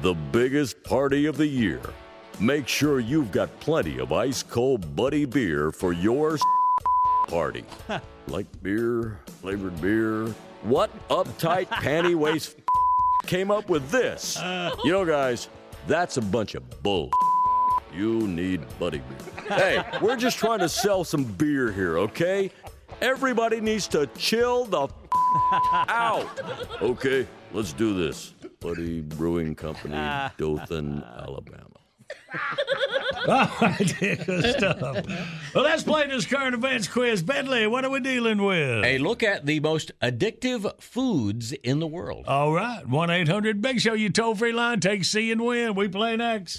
The biggest party of the year. Make sure you've got plenty of ice cold buddy beer for your party. Like beer, flavored beer. What uptight panty waist came up with this? Uh. You know, guys, that's a bunch of bull. You need buddy beer. Hey, we're just trying to sell some beer here, okay? Everybody needs to chill the f- out. Okay, let's do this. Buddy Brewing Company, Dothan, Alabama. Oh, All right, good stuff. Well, let's play this current events quiz. Bentley, what are we dealing with? A look at the most addictive foods in the world. All right, 1 800 Big Show, you toll free line. Take C and win. We play next.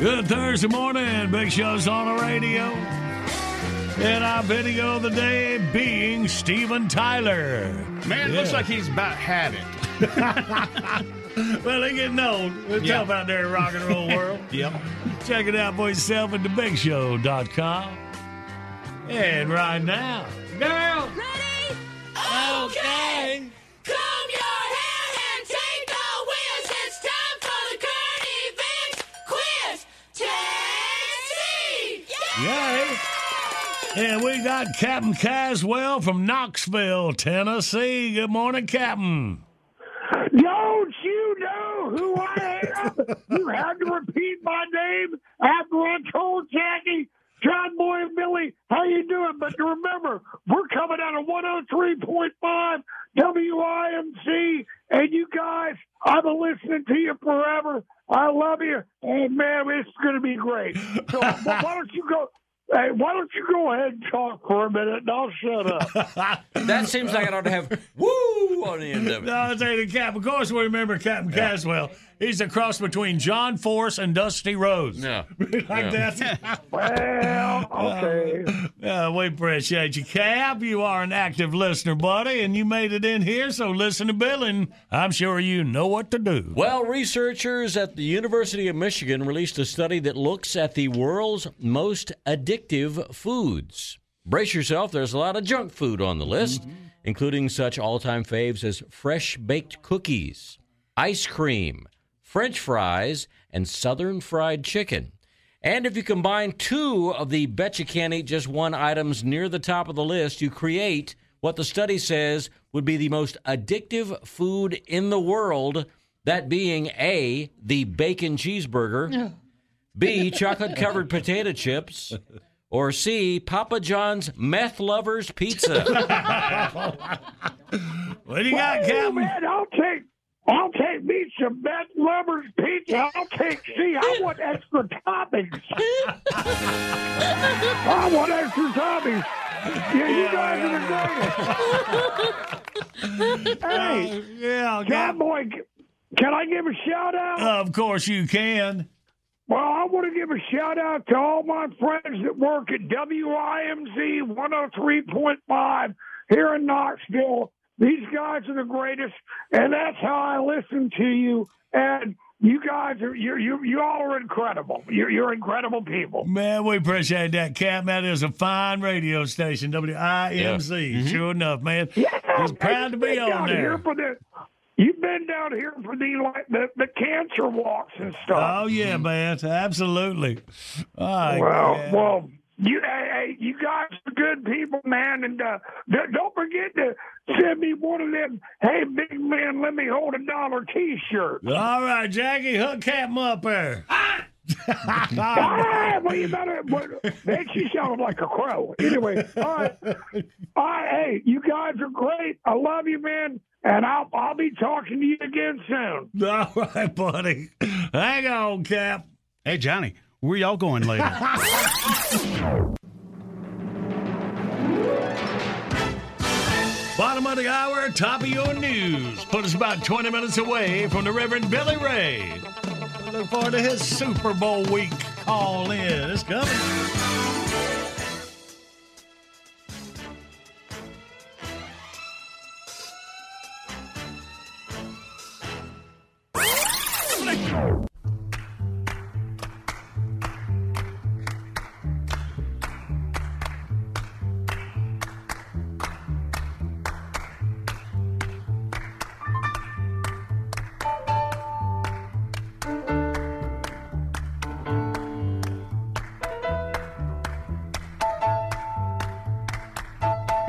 Good Thursday morning. Big Show's on the radio. And our video of the day being Steven Tyler. Man, it looks like he's about had it. well, they getting old. It's Yeah. tough out there in rock and roll world. Yep. Check it out for yourself at thebigshow.com. And right now, girl. Ready? Okay. Comb your hair Yay. And we got Captain Caswell from Knoxville, Tennessee. Good morning, Captain. Don't you know who I am? you had to repeat my name after I told Jackie, John Boy and Billy, how you doing? But remember, we're coming out of 103.5 WIMZ, and you guys, I've been listening to you forever. I love you, and man, it's going to be great. So why don't you go? Hey, why don't you go ahead and talk for a minute, and I'll shut up. That seems like it ought to have woo on the end of it. No, I'll tell you the Cap. Of course, we remember Captain Caswell. He's a cross between John Force and Dusty Rhodes. Yeah. like Yeah. that. well, okay. Uh, we appreciate you, Cap. You are an active listener, buddy, and you made it in here, so listen to Bill, and I'm sure you know what to do. Well, researchers at the University of Michigan released a study that looks at the world's most addictive foods. Brace yourself, there's a lot of junk food on the list, including such all time faves as fresh baked cookies, ice cream, french fries, and southern fried chicken. And if you combine two of the bet you can't eat just one items near the top of the list, you create what the study says would be the most addictive food in the world. That being A, the bacon cheeseburger, B, chocolate covered potato chips, or C, Papa John's meth lovers pizza. what do you got, Hey, Captain? man, I'll take I'll take me some Beth Lovers pizza. I'll take C. I want extra toppings. I want extra toppings. Yeah, you guys are the greatest. hey, oh, yeah, John Boy, can I give a shout out? Of course you can. Well, I want to give a shout out to all my friends that work at WIMZ 103.5 here in Knoxville. These guys are the greatest, and that's how I listen to you. And you guys are you you you all are incredible. You're you're incredible people. Man, we appreciate that, Cap. That is a fine radio station, WIMZ. Sure mm-hmm. enough, man. He's proud to be been on down there. Here for the, you've been down here for the like the, the cancer walks and stuff. Oh yeah, mm-hmm. man, absolutely. All right. Well, yeah. well, you hey, hey, you guys are good people, man, and uh, don't forget to send me one of them. Hey, big man, let me hold a dollar T-shirt. All right, Jackie, hook Captain up there. ah, well, you better. Well, man, she sounded like a crow. Anyway, all right, all right. Hey, you guys are great. I love you, man, and I'll I'll be talking to you again soon. All right, buddy. Hang on, Cap. Hey, Johnny, where y'all going later? Bottom of the hour, top of your news. Put us about 20 minutes away from the Reverend Billy Ray. Look forward to his Super Bowl week call in. It's coming.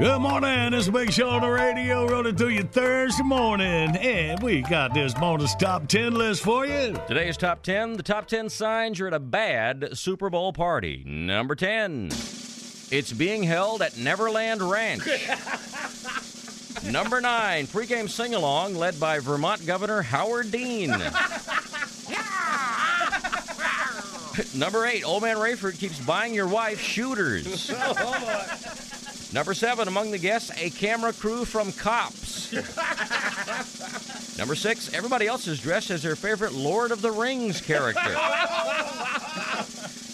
Good morning. This is Big Show on the radio, rolling through you Thursday morning. And we got this bonus top 10 list for you. Today's top 10 the top 10 signs you're at a bad Super Bowl party. Number 10, it's being held at Neverland Ranch. Number 9, pregame sing along led by Vermont Governor Howard Dean. Number 8, Old Man Rayford keeps buying your wife shooters. Oh, Number seven, among the guests, a camera crew from Cops. Number six, everybody else is dressed as their favorite Lord of the Rings character.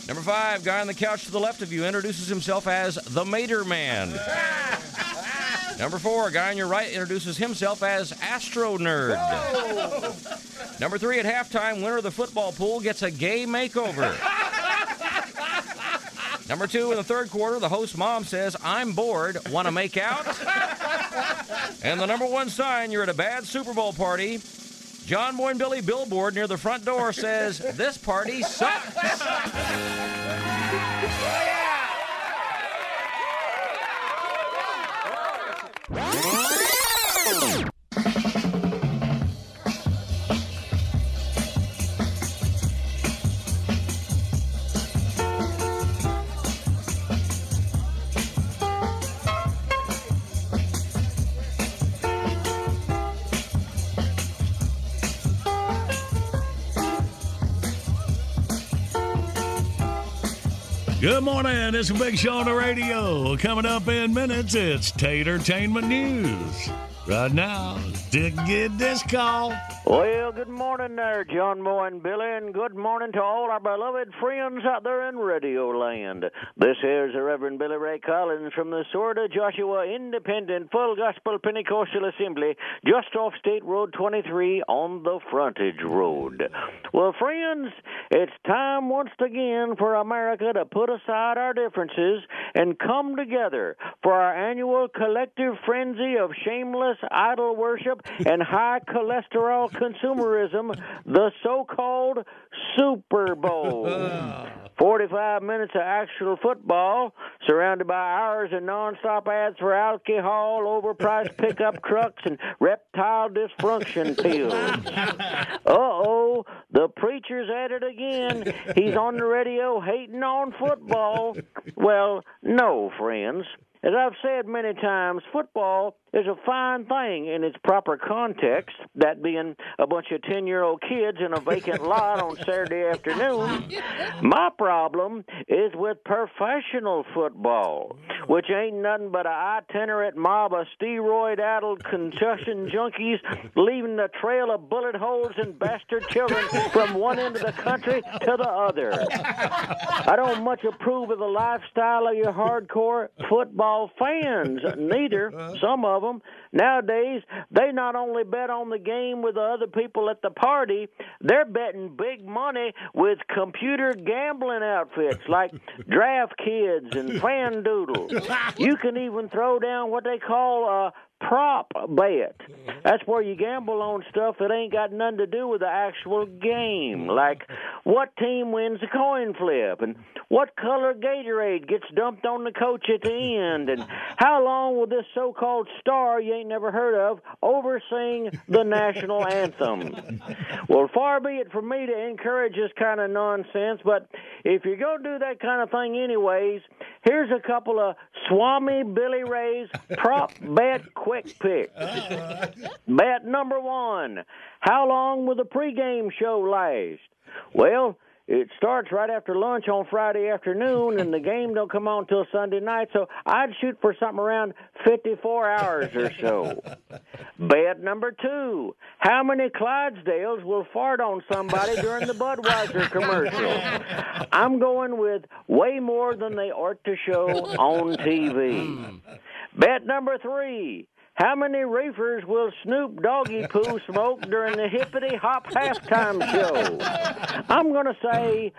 Number five, guy on the couch to the left of you introduces himself as the Mater Man. Number four, guy on your right introduces himself as Astro Nerd. Number three, at halftime, winner of the football pool gets a gay makeover. Number two, in the third quarter, the host mom says, I'm bored, want to make out? and the number one sign you're at a bad Super Bowl party, John Boy and Billy billboard near the front door says, This party sucks. morning. It's is Big Show on the radio. Coming up in minutes, it's Tatertainment News. Right now, to get this call. Well, good morning there, John Moore and Billy, and good morning to all our beloved friends out there in Radio Land. This here's the Reverend Billy Ray Collins from the Sword of Joshua Independent Full Gospel Pentecostal Assembly, just off State Road 23 on the Frontage Road. Well, friends, it's time once again for America to put aside our differences and come together for our annual collective frenzy of shameless idol worship and high cholesterol consumerism, the so called Super Bowl. 45 minutes of actual football, surrounded by hours of nonstop ads for alcohol, overpriced pickup trucks, and reptile dysfunction pills. Uh oh, the preacher's at it again. He's on the radio hating on football. Well, no, friends. As I've said many times, football is a fine thing in its proper context, that being a bunch of 10 year old kids in a vacant lot on Saturday afternoon. My problem is with professional football, which ain't nothing but a itinerant mob of steroid addled concussion junkies leaving a trail of bullet holes and bastard children from one end of the country to the other. I don't much approve of the lifestyle of your hardcore football fans, neither. Some of them. Nowadays, they not only bet on the game with the other people at the party, they're betting big money with computer gambling outfits like Draft Kids and FanDoodle. You can even throw down what they call a prop bet. That's where you gamble on stuff that ain't got nothing to do with the actual game, like what team wins the coin flip and what color Gatorade gets dumped on the coach at the end, and how long will this so-called star you ain't never heard of oversing the national anthem. Well, far be it from me to encourage this kind of nonsense, but if you're going to do that kind of thing anyways, here's a couple of Swami Billy Ray's prop bet quick picks. Bet number one: How long will the pregame show last? Well, it starts right after lunch on Friday afternoon, and the game don't come on till Sunday night. So I'd shoot for something around 54 hours or so. Bet number two: How many Clydesdales will fart on somebody during the Budweiser commercial? I'm going with way more than they ought to show on TV. Hmm. Bet number three. How many reefers will Snoop Doggy Poo smoke during the hippity hop halftime show? I'm going to say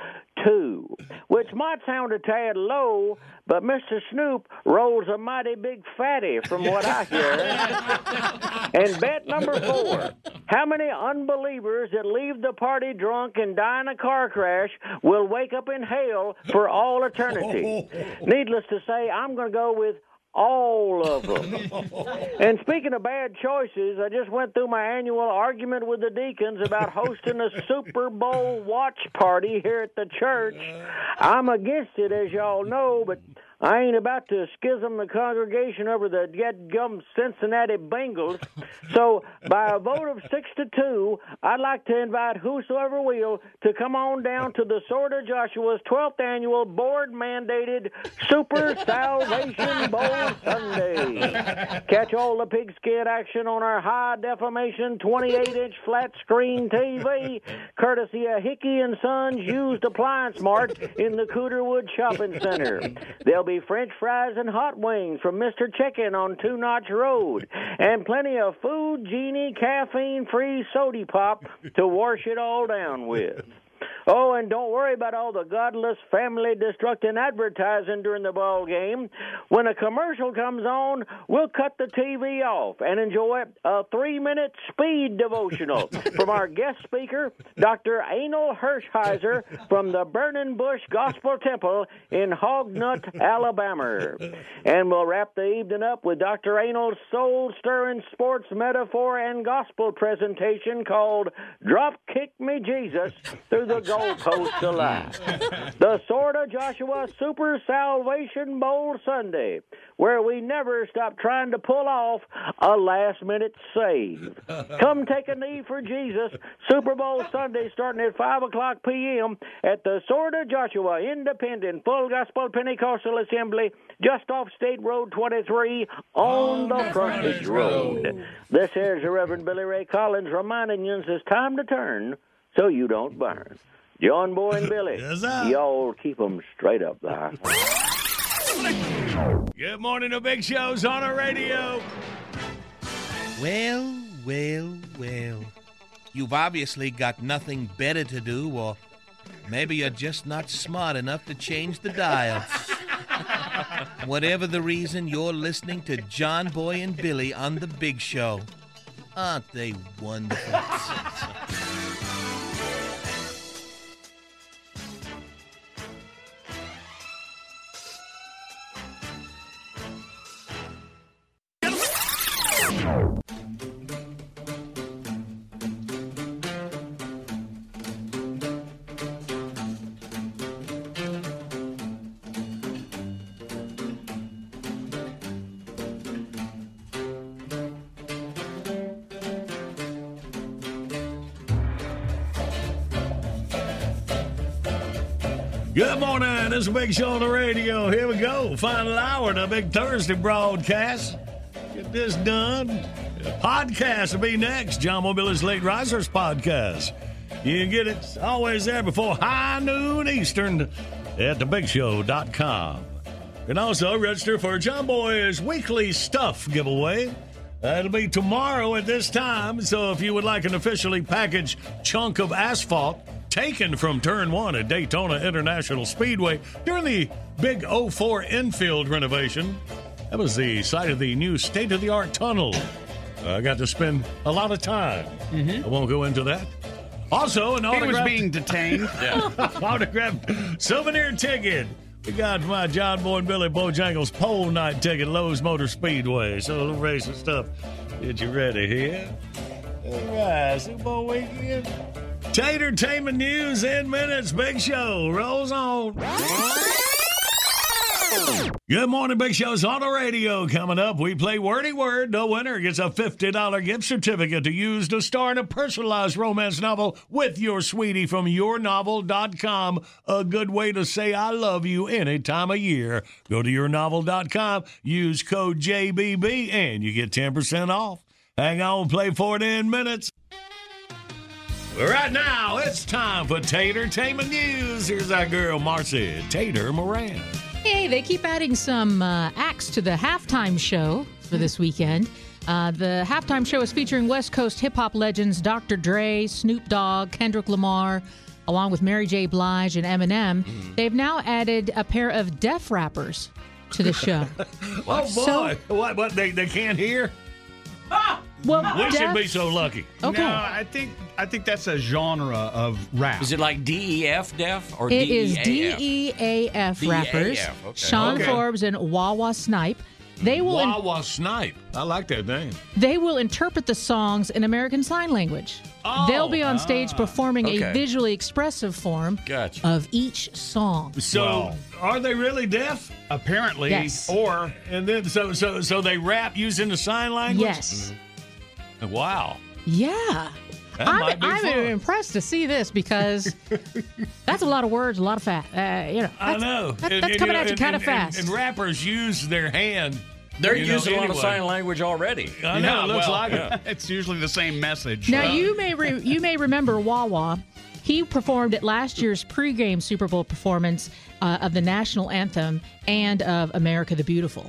two, which might sound a tad low, but Mr. Snoop rolls a mighty big fatty from what I hear. and bet number four how many unbelievers that leave the party drunk and die in a car crash will wake up in hell for all eternity? Needless to say, I'm going to go with all of them. and speaking of bad choices, I just went through my annual argument with the deacons about hosting a Super Bowl watch party here at the church. I'm against it, as y'all know, but I ain't about to schism the congregation over the get gum Cincinnati Bengals. So, by a vote of six to two, I'd like to invite whosoever will to come on down to the Sword of Joshua's 12th annual board mandated Super Salvation Bowl Sunday. Catch all the pigskin action on our high definition 28 inch flat screen TV, courtesy of Hickey and Sons Used Appliance Mart in the Cooterwood Shopping Center. There'll be French fries and hot wings from Mr. Chicken on Two Notch Road, and plenty of food, genie, caffeine free sody pop to wash it all down with. Oh, and don't worry about all the godless, family destructing advertising during the ball game. When a commercial comes on, we'll cut the TV off and enjoy a three-minute speed devotional from our guest speaker, Dr. Anal Hirschheiser from the Burning Bush Gospel Temple in Hognut, Alabama. And we'll wrap the evening up with Dr. Anal's soul-stirring sports metaphor and gospel presentation called "Drop Kick Me Jesus" through the goalposts of life. The Sword of Joshua Super Salvation Bowl Sunday, where we never stop trying to pull off a last minute save. Come take a knee for Jesus. Super Bowl Sunday starting at 5 o'clock p.m. at the Sword of Joshua Independent Full Gospel Pentecostal Assembly just off State Road 23 on, the frontage road. This here's the Reverend Billy Ray Collins reminding you it's time to turn so you don't burn. John Boy and Billy, y'all keep 'em straight up there. Good morning to Big Show's on the radio. Well, well, well. You've obviously got nothing better to do, or maybe you're just not smart enough to change the dial. Whatever the reason, you're listening to John Boy and Billy on The Big Show. Aren't they wonderful? Good morning. This is Big Show on the radio. Here we go. Final hour the Big Thursday broadcast. Get this done. The podcast will be next. John Mobile's Late Risers podcast. You can get it always there before high noon Eastern at thebigshow.com. You can also register for John Boy's weekly stuff giveaway. That'll be tomorrow at this time. So if you would like an officially packaged chunk of asphalt taken from turn one at Daytona International Speedway during the big 04 infield renovation, that was the site of the new state of the art tunnel. I got to spend a lot of time. Mm-hmm. I won't go into that. Also, an He was being detained. autographed souvenir ticket. We got my John Boy and Billy Bojangles pole night ticket, Lowe's Motor Speedway. So a little racing stuff. Get you ready here. All right, Super Bowl weekend. Tatertainment news in minutes. Big show rolls on. Good morning, Big Show's on the radio. Coming up, we play Wordy Word. The winner gets a $50 gift certificate to use to star in a personalized romance novel with your sweetie from yournovel.com. A good way to say I love you any time of year. Go to yournovel.com, use code JBB, and you get 10% off. Hang on, play for it in minutes. Right now, it's time for Tatertainment News. Here's our girl, Marcy Tater Moran. Hey, they keep adding some uh, acts to the halftime show for this weekend. Uh, the halftime show is featuring West Coast hip hop legends Dr. Dre, Snoop Dogg, Kendrick Lamar, along with Mary J. Blige and Eminem. They've now added a pair of deaf rappers to the show. Oh, boy. So- what, what, they, they can't hear? Well, we should be so lucky. Okay. No, I think I think that's a genre of rap. Is it like DEF deaf or It is DEAF? DEAF DEAF, rappers, okay. Sean Okay. Forbes and Wawa Snipe. They will in- Wawa Snipe. I like that name. they will interpret the songs in American Sign Language. Oh, They'll be on ah, stage performing okay. a visually expressive form Gotcha. of each song. So, Wow. are they really deaf? Apparently, Yes. Or and then so so so they rap using the sign language. Yes. Mm-hmm. Wow. Yeah. That I'm, I'm impressed to see this because that's a lot of words, a lot of fat. Uh, you know, I know. that- And- that's and, coming you know, at you kind of and- and- fast. And, rappers use their hand. They're you know, using a lot of sign language already. I know. Yeah, it looks well, like it. it's usually the same message. Now Uh, you may re- you may remember Wawa. He performed at last year's pregame Super Bowl performance uh, of the national anthem and of America the Beautiful.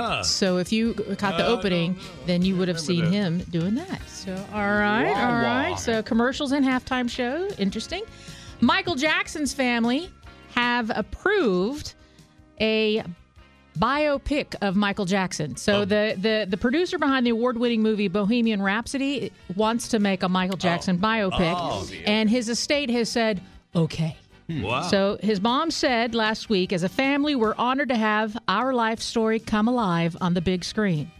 Huh. So if you caught the Uh, opening, then you would have seen that. him doing that. So all right, all right. So commercials and halftime show, interesting. Michael Jackson's family have approved a biopic of Michael Jackson. So the, the the producer behind the award-winning movie Bohemian Rhapsody wants to make a Michael Jackson biopic, Oh. and his estate has said okay. Wow. So his mom said last week, as a family, we're honored to have our life story come alive on the big screen.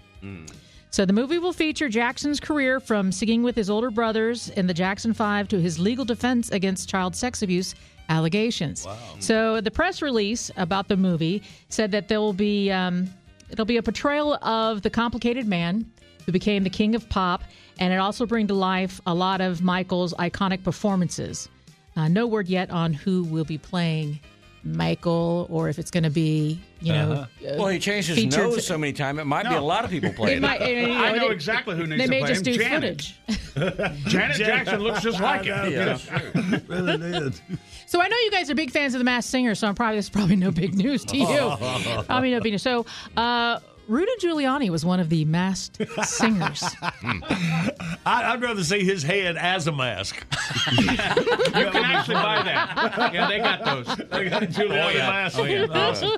So the movie will feature Jackson's career from singing with his older brothers in the Jackson Five to his legal defense against child sex abuse allegations. So the press release about the movie said that there will be um, it'll be a portrayal of the complicated man who became the king of pop, and it also bring to life a lot of Michael's iconic performances. Uh, no word yet on who will be playing Michael or if it's going to be, you know. uh, Well, he changed his featured- nose so many times. It might be a lot of people playing. might, it. you know, I know they- exactly who needs They to may just do Janet. footage. Janet Jackson looks just like I it. know, Yeah. really did. So I know you guys are big fans of The Masked Singer, so I'm probably this is probably no big news to you. probably no big news. So uh, Rudy Giuliani was one of the Masked Singers. I, I'd rather see his head as a mask. You can actually buy that. Yeah, they got those. They got a Giuliani mask. Oh, yeah. Awesome.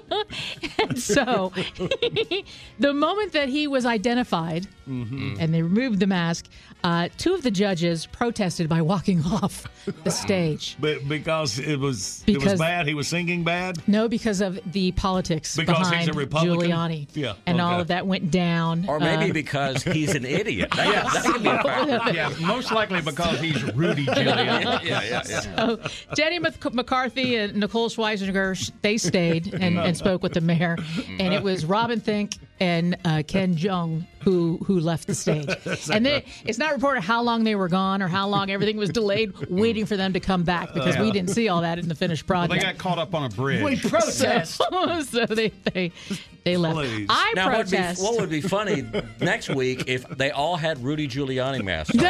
and so the moment that he was identified and they removed the mask, uh, two of the judges protested by walking off the stage. But because it was it was Because- bad, he was singing bad. No, because of the politics Because he's behind a Republican? Giuliani. Yeah, And all of that went down. Or maybe Uh, because he's an idiot. That, that could be a factor. Yeah, most likely because he's Rudy Giuliani. yeah, yeah, yeah. So Jenny Mc- McCarthy and Nicole Scherzinger, they stayed and, and spoke with the mayor, and it was Robin Thicke and uh, Ken Jeong who who left the stage. And then it's not reported how long they were gone or how long everything was delayed, waiting for them to come back oh, because we Yeah. didn't see all that in the finished Well, they got caught up on a bridge. We so, so they they they left. Please. I Now, what'd be, what would be funny next week if they all had Rudy Giuliani masks? on?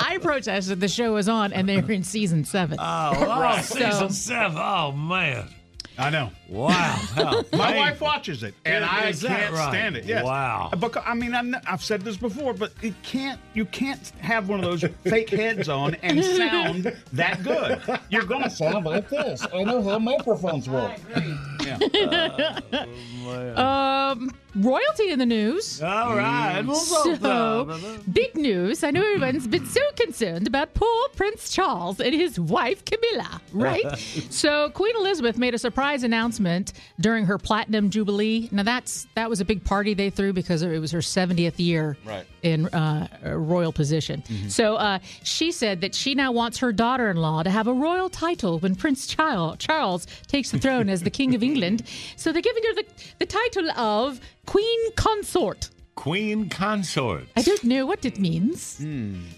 I protested. The show was on, and they were in season seven. Oh, wow. So- season seven. Oh man. I know. Wow. How My wife watches it, and I is that can't right? stand it. Yes. Wow. Because I mean, I kn- I've said this before, but it can't. You can't have one of those fake heads on and sound that good. You're gonna sound like this. I know how microphones work. Um, royalty in the news. All right. What's up, So, brother? big news. I know everyone's been so concerned about poor Prince Charles and his wife Camilla, right? so, Queen Elizabeth made a surprise announcement during her platinum jubilee. Now, that's that was a big party they threw because it was her 70th year Right. in uh, a royal position. So, uh, she said that she now wants her daughter-in-law to have a royal title when Prince Charles Charles takes the throne as the King of England England. So they're giving her the, the title of Queen Consort. Queen consort. I don't know what it means.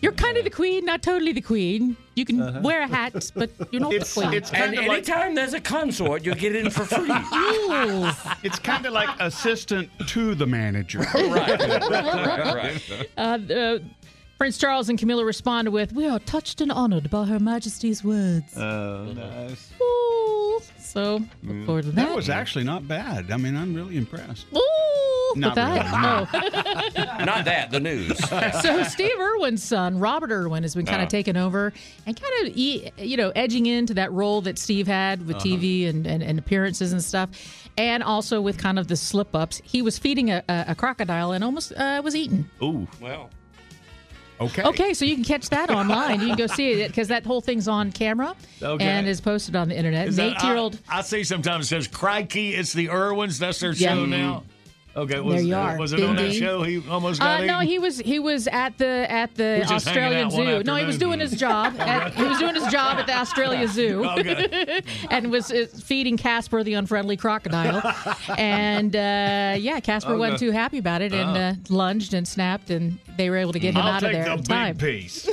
You're kind of the queen, not totally the queen. You can Uh-huh. wear a hat, but you're not It's- the queen. it's And kinda like- anytime there's a consort, you get in for free. It's kind of like assistant to the manager. right. right, right. Uh, uh, Prince Charles and Camilla responded with, "We are touched and honored by Her Majesty's words." Oh, nice. Ooh. So look forward to that. That was actually not bad. I mean, I'm really impressed. Ooh, Not with that. Oh. Not that, the news. so Steve Irwin's son, Robert Irwin, has been kind of taking over and kind of, you know, edging into that role that Steve had with Uh-huh. TV and, and, and appearances and stuff, and also with kind of the slip ups. He was feeding a, a, a crocodile and almost uh, was eaten. Ooh. Well. Okay. Okay, so you can catch that online. You can go see it because that whole thing's on camera Okay. and is posted on the internet. Is An that- eight-year-old. I, I see sometimes it says, Crikey, it's the Irwins. That's their Yeah. show now. Okay, was, There you are. was it on that show? He almost got Uh, no, he was he was at the at the He was just hanging Australian Zoo. No, he was doing his job. At, he was doing his job at the Australia Zoo, Okay. and was uh, feeding Casper the unfriendly crocodile. and uh, yeah, Casper wasn't too happy about it and uh, lunged and snapped, and they were able to get him I'll out of take there the in time. big piece.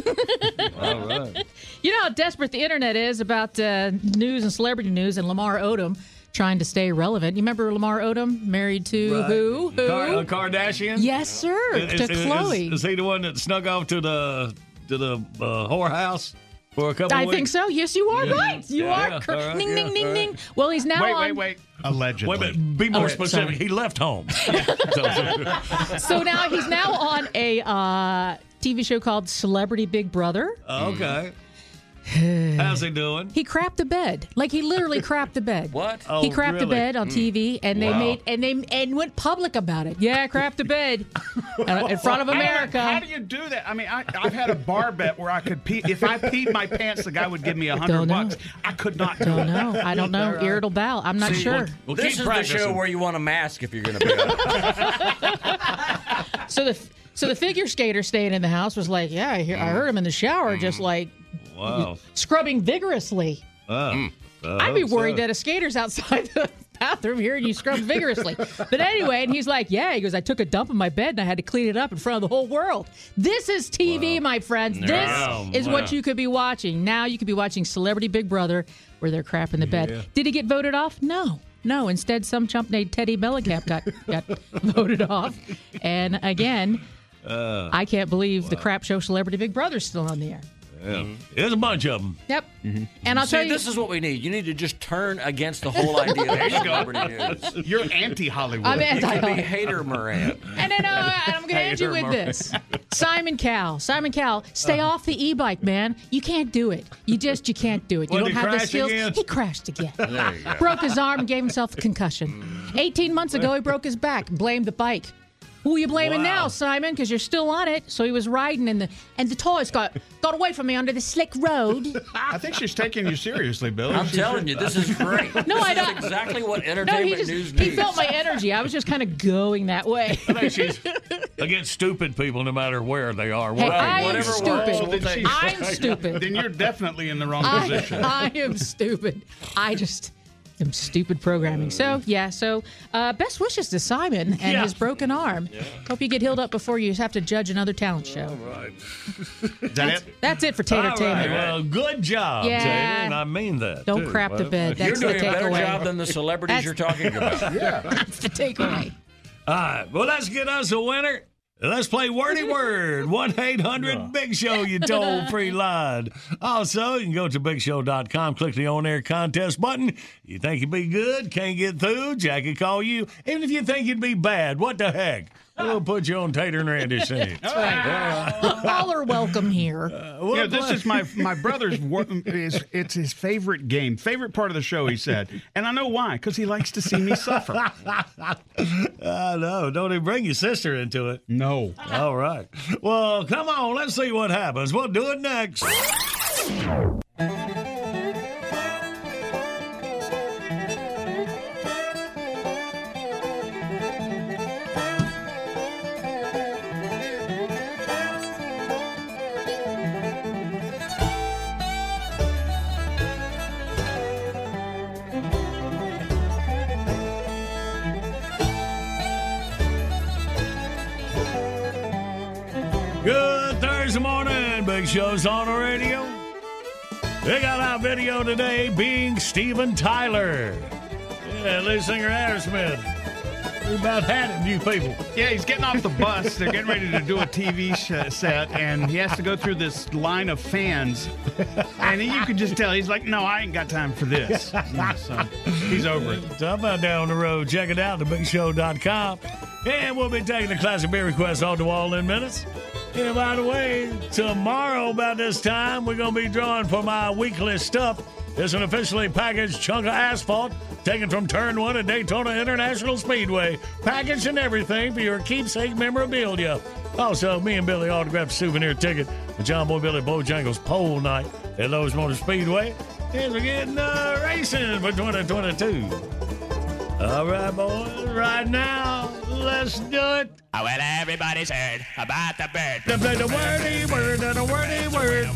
All right. You know how desperate the internet is about uh, news and celebrity news, and Lamar Odom trying to stay relevant. You remember Lamar Odom, married to Right. who? Who? Car- uh, Kardashian? Yes, sir. Is, to is- Khloe. Is, is he the one that snuck off to the to the uh, whorehouse for a couple I of weeks? I think so. Yes, you are Yeah. right. You Yeah, are. yeah. cor- All right, ding, yeah, ding, ding, all ding. right. Well, he's now wait, on. wait, wait. Allegedly. Wait a minute. Be more Oh, specific. sorry. He left home. So now he's now on a uh, TV show called Celebrity Big Brother. okay. How's he doing? He crapped the bed. Like he literally crapped the bed. What? Oh, he crapped the bed on TV, and they Wow. made and they and went public about it. Yeah, I crapped the bed uh, in front of America. How do you do that? I mean, I, I've had a bar bet where I could pee. If I peed my pants, the guy would give me a hundred bucks. I could not do don't it. know. I don't know. Irritable bowel. I'm not See, sure. Well, this keep is the show where you want a mask if you're going to be. So the so the figure skater staying in the house was like, yeah, I, hear, I heard him in the shower, just like Wow. scrubbing vigorously. Oh. I'd be worried that a skater's outside the bathroom here and you scrub vigorously. But anyway, and he's like, yeah, he goes, I took a dump in my bed and I had to clean it up in front of the whole world. This is TV, my friends. This Wow. is Wow. what you could be watching. Now you could be watching Celebrity Big Brother where they're crap in the Yeah. bed. Did he get voted off? No. No, instead, some chump named Teddy Mellencamp got, got voted off. And again, Uh, I can't believe the crap show Celebrity Big Brother's still on the air. Yeah. Mm-hmm. There's a bunch of them. Yep. Mm-hmm. And I'll See, tell you, this is what we need. You need to just turn against the whole idea of celebrity news. You're anti-Hollywood. I'm anti be hater Moran. And then uh, I'm going to end you with Hater this. Simon Cowell. Simon Cowell, stay uh-huh. off the e-bike, man. You can't do it. You just you can't do it. You What, don't did he have the crash skills. again? He crashed again. There you go. broke his arm and gave himself a concussion. 18 months ago, he broke his back. Blamed the bike. Who are you blaming Wow. now, Simon? Because you're still on it. So he was riding, and the and the toys got got away from me under the slick road. I think she's taking you seriously, Bill. I'm telling you, this is great. No, this I is don't- exactly what entertainment No, entertainment he just news he needs. felt my energy. I was just kind of going that way. I think she's against stupid people no matter where they are. Hey, What- I am whatever stupid. works, we'll. I'm stupid. Then you're definitely in the wrong I, position. I am stupid. I just am stupid programming. So yeah. So uh, best wishes to Simon and Yeah. his broken arm. Hope you get healed up before you have to judge another talent show. Right. Is that it? That's it for All right. Tatertainment. Well, good job, Yeah. Tater, and I mean that. Don't too. crap the Well, bed. You're That's the doing a better takeaway. job than the celebrities That's- you're talking about. That's the takeaway. All right. Well, let's get us a winner. Let's play Wordy Word. 1 800 Big Show, you toll free line. Also, you can go to bigshow.com, click the on air contest button. You think you'd be good, can't get through, Jackie call you. Even if you think you'd be bad, what the heck? We'll put you on Tater and Randy's seat. All are welcome here. Uh, well, Yeah, this is my my brother's. wor- Is it's his favorite game, favorite part of the show. He said, and I know why, because he likes to see me suffer. I know. Don't even bring your sister into it. No. All right. Well, come on. Let's see what happens. We'll do it next. Show's on the radio. We got our video today being Steven Tyler. Yeah, lead singer Aerosmith. We about had it, you people. Yeah, he's getting off the bus. They're getting ready to do a TV sh- set, and he has to go through this line of fans. And you could just tell he's like, "No, I ain't got time for this." Mm, so he's over it. Talk about down the road. Check it out, thebigshow.com. And we'll be taking the classic beer requests off the wall in minutes. And by the way, tomorrow about this time, we're going to be drawing for my weekly stuff. It's an officially packaged chunk of asphalt taken from Turn 1 at Daytona International Speedway. Packaged and everything for your keepsake memorabilia. Also, me and Billy autographed a souvenir ticket for John Boy Billy Bojangles Pole Night at Lowe's Motor Speedway. And we're getting uh, racing for 2022. All right, boys, right now, let's do it. Oh, well, everybody's heard about the bird. The, the, the wordy word and the wordy word.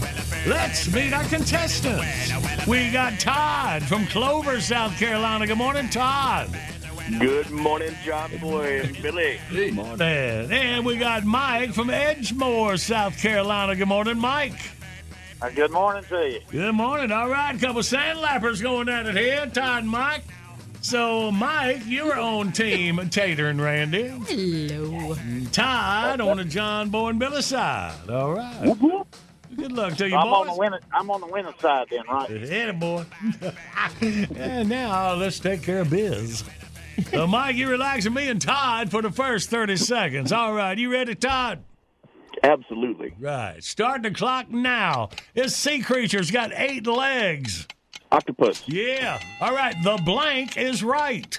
Let's meet our contestants. We got Todd from Clover, South Carolina. Good morning, Todd. Good morning, John Boy and Billy. Good morning. And we got Mike from Edgemoor, South Carolina. Good morning, Mike. Uh, good morning to you. Good morning. All right, couple sandlappers going at it here, Todd and Mike. So, Mike, you're on team Tater and Randy. Hello. Todd on the John Boy and Billy side. All right. Good luck to you, I'm on the winning. I'm on the winning side then, right? Yeah, boy. and now let's take care of biz. So, Mike, you relaxing me and Todd for the first 30 seconds. All right, you ready, Todd? Absolutely. Right. Starting the clock now. This sea creature's got eight legs. Octopus. Yeah. All right. The blank is right.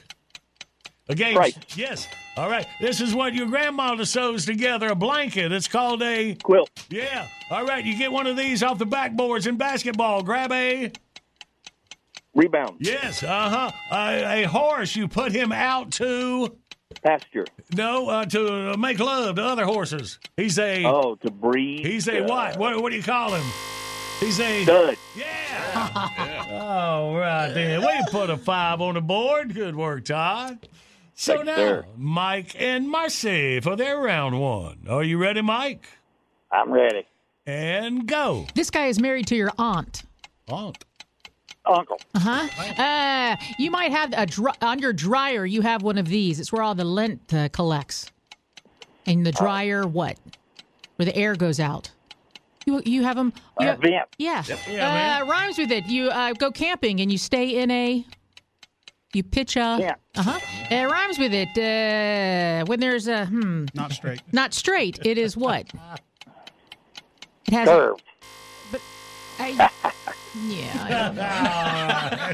Again. Right. Yes. All right. This is what your grandmother sews together a blanket. It's called a quilt. Yeah. All right. You get one of these off the backboards in basketball. Grab a Rebound. Yes. Uh huh. A, horse. You put him out to pasture. No, uh, to uh, make love to other horses. He's a Oh, to breed. He's a uh, what? What? What do you call him? He's a Stud. All right, then. We put a five on the board. Good work, Todd. So Thank now, sir. Mike and Marcy for their round one. Are you ready, Mike? I'm ready. And go. This guy is married to your aunt. Aunt. Uncle. Uh-huh. Uh You might have a dr- on your dryer. You have one of these. It's where all the lint uh, collects. And the dryer, what? Where the air goes out. You you have them. You Uh, have- vent. Yeah. Yep. Yeah, uh, rhymes with it. You uh, go camping and you stay in a. You pitch a. Yeah. Uh huh. It rhymes with it. Uh, when there's a hmm. Not straight. Not straight. It is what? It has. Curve. I, yeah.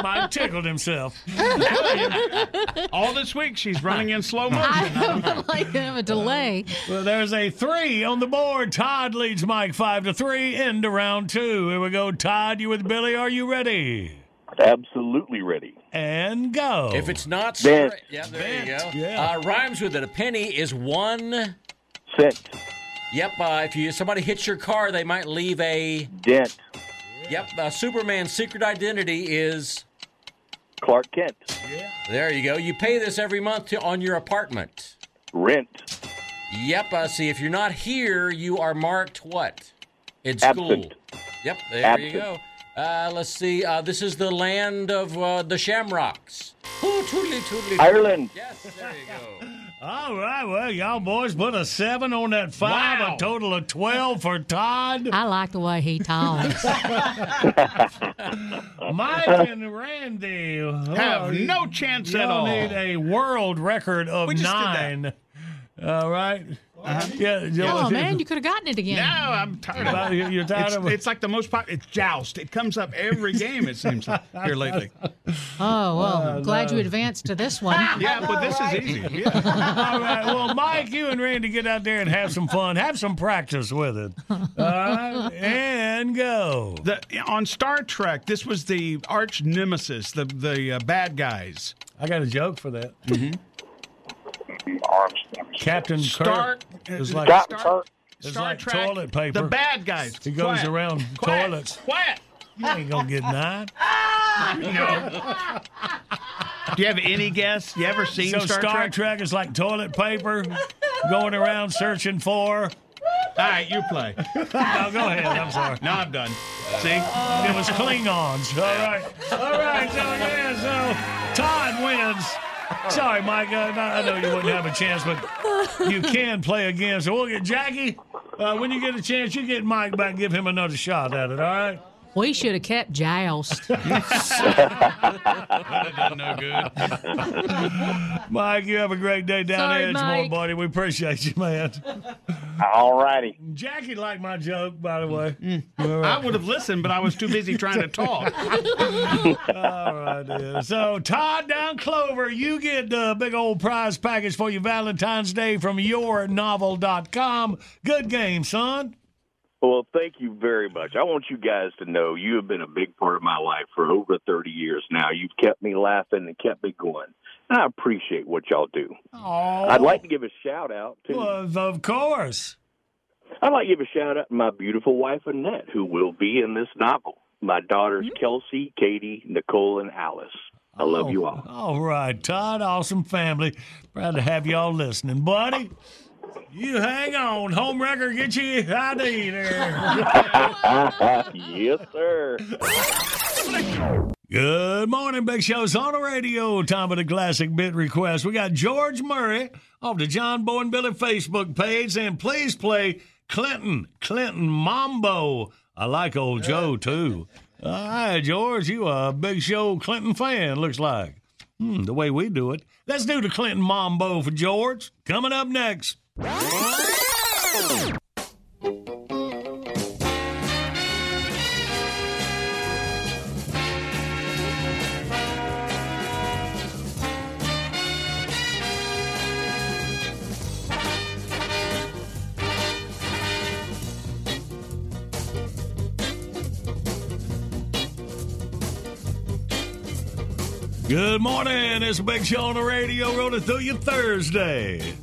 Mike tickled himself. All this week she's running in slow I motion. don't like to have a delay. Well, there's a three on the board. Todd leads Mike five to three into round two. Here we go. Todd, you with Billy? Are you ready? Absolutely ready. And go. If it's not Bent. straight, yeah, there you go. Yeah. Uh, rhymes with it. A penny is one. Cent. Yep. Uh, if you somebody hits your car, they might leave a. Dent. Yep. Uh, Superman's secret identity is. Clark Kent. Yeah. There you go. You pay this every month to, on your apartment. Rent. Yep. Uh, see, if you're not here, you are marked what? In school. Absent. Yep. There Absent. you go. Uh, let's see. Uh, this is the land of uh, the Shamrocks. Ooh, toodly, toodly, toodly. Ireland. Yes. There you go. All right, well, y'all boys put a seven on that five, Wow. a total of 12 for Todd. I like the way he talks. Mike and Randy Have oh, no chance y'all at all. need a world record of We just did that. nine. All right. Yeah, oh man, you could have gotten it again. No, I'm tired of it. You- You're tired It's, of it? it's like the most popular. It's joust. It comes up every game. It seems like here lately. Oh well, glad you advanced to this one. Yeah, but this is easy. Yeah. All right. Well, Mike, you and Randy get out there and have some fun. Have some practice with it. All right. And go. The, on Star Trek, this was the arch nemesis, the the uh, bad guys. I got a joke for that. Arms. Captain Star Kirk is like, Captain Star, Kirk. is Star like Trek, toilet paper. The bad guys. He goes Quiet. around Quiet. toilets. Quiet. You ain't going to get nine. No. Do you have any guess? You ever seen so Star, Star Trek? Trek is like toilet paper going around searching for All right, you play. no, go ahead. I'm sorry. No, I'm done. See? It was Klingons. All right. All right. So, yeah, so Todd wins. Sorry, Mike. Uh, I know you wouldn't have a chance, but you can play again. So we'll get Jackie. Uh, when you get a chance, you get Mike back. Give him another shot at it. All right. We should have kept Joust. no good. Mike, you have a great day down Sorry, there, Edgemoor, Mike. buddy. We appreciate you, man. All righty. Jackie liked my joke, by the way. Mm. I would have listened, but I was too busy trying to talk. All right, then. So, Todd down Clover, you get the big old prize package for your Valentine's Day from yournovel.com. Good game, son. Well, thank you very much. I want you guys to know you have been a big part of my life for over 30 years now. You've kept me laughing and kept me going. And I appreciate what y'all do. Oh, I'd like to give a shout out to Well, of course. I'd like to give a shout out to my beautiful wife Annette, who will be in this novel. My daughters hmm? Kelsey, Katie, Nicole, and Alice. I love oh, you all. All right, Todd. Awesome family. Proud to have y'all listening, buddy. You hang on. Home record, get your ID there. yes, sir. Good morning, Big Show's on the radio. Time of the classic bit request. We got George Murray off the John Boy and Billy Facebook page, and please play Clinton, Clinton Mambo. I like old Joe too. All right, George, you a Big Show Clinton fan, looks like. Hmm, the way we do it. Let's do the Clinton Mambo for George. Coming up next. Good morning. It's big show on the radio rolling through you Thursday.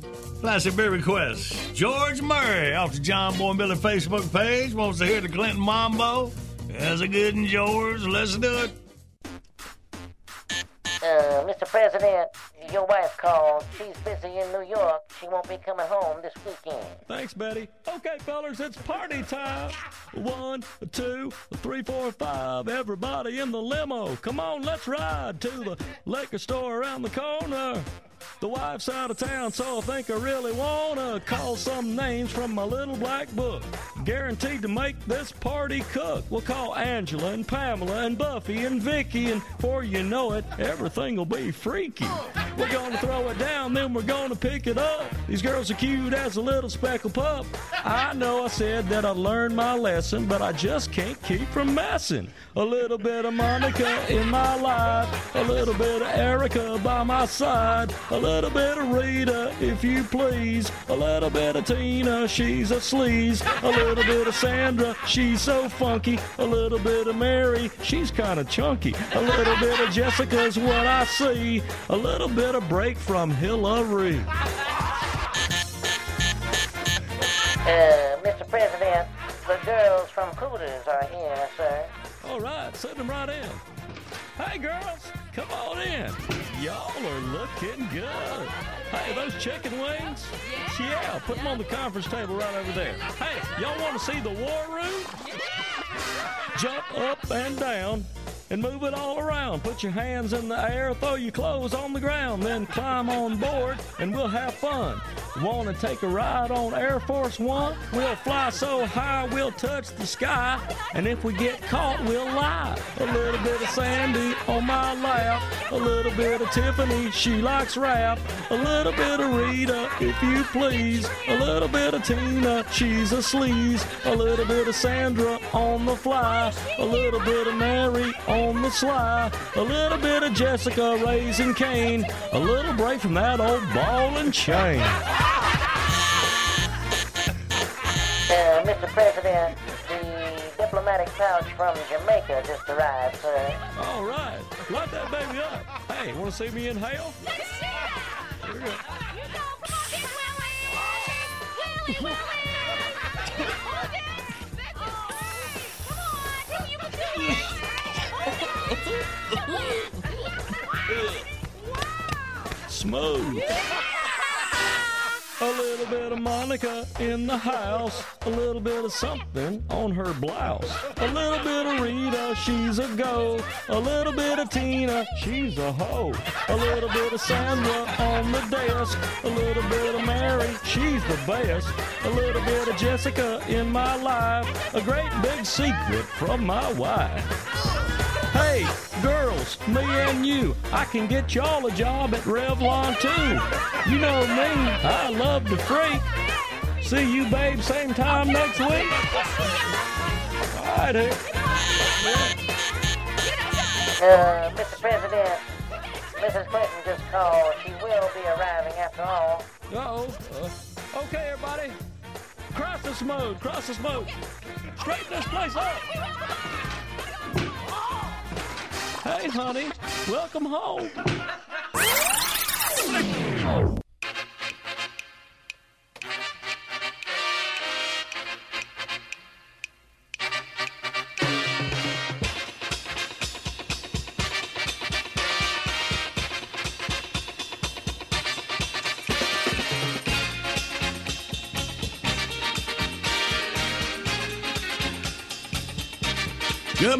Classic beer request. George Murray off the John Boy and Billy Facebook page wants to hear the Clinton Mambo. That's a good one, George. Let's do it. Uh, Mr. President, your wife called. She's busy in New York. She won't be coming home this weekend. Thanks, Betty. Okay, fellers, it's party time. One, two, three, four, five. Everybody in the limo. Come on, let's ride to the liquor store around the corner. The wife's out of town, so I think I really wanna call some names from my little black book. Guaranteed to make this party cook. We'll call Angela and Pamela and Buffy and Vicky, and before you know it, everything will be freaky. We're gonna throw it down, then we're gonna pick it up. These girls are cute as a little speckled pup. I know I said that I'd learned my lesson, but I just can't keep from messing. A little bit of Monica in my life, a little bit of Erica by my side, a little bit of Rita, if you please, a little bit of Tina, she's a sleaze, a little bit of Sandra, she's so funky, a little bit of Mary, she's kind of chunky, a little bit of Jessica's what I see, a little bit of break from Hillary. Uh, Mr. President, the girls from Cooters are here, sir. All right, send them right in. Hey, girls, come on in. Y'all are looking good. Hey, those chicken wings? Yeah, put them on the conference table right over there. Hey, y'all want to see the war room? Jump up and down and move it all around. Put your hands in the air, throw your clothes on the ground, then climb on board and we'll have fun. Want to take a ride on Air Force One? We'll fly so high we'll touch the sky, and if we get caught, we'll lie. A little bit of Sandy on my lap, a little bit of Tiffany, she likes rap, a little bit of Rita, if you please, a little bit of Tina, she's a sleaze, a little bit of Sandra on the fly, a little bit of Mary on the sly, a little bit of Jessica raising Cain, a little break from that old ball and chain. Uh, Mr. President, the diplomatic pouch from Jamaica just arrived, sir. All right, light that baby up. Hey, want to see me inhale? Here we go. Smooth. A little bit of Monica in the house. A little bit of something on her blouse. A little bit of Rita, she's a go. A little bit of Tina, she's a hoe. A little bit of Sandra on the desk. A little bit of Mary, she's the best. A little bit of Jessica in my life. A great big secret from my wife. Hey, girls, me and you, I can get y'all a job at Revlon too. You know me, I love to freak. See you, babe, same time next week. All right, here. Uh, Mr. President, Mrs. Clinton just called. She will be arriving after all. Uh-oh. Uh, okay, everybody. Crisis mode, crisis mode. Straighten this place up. Hey, honey, welcome home.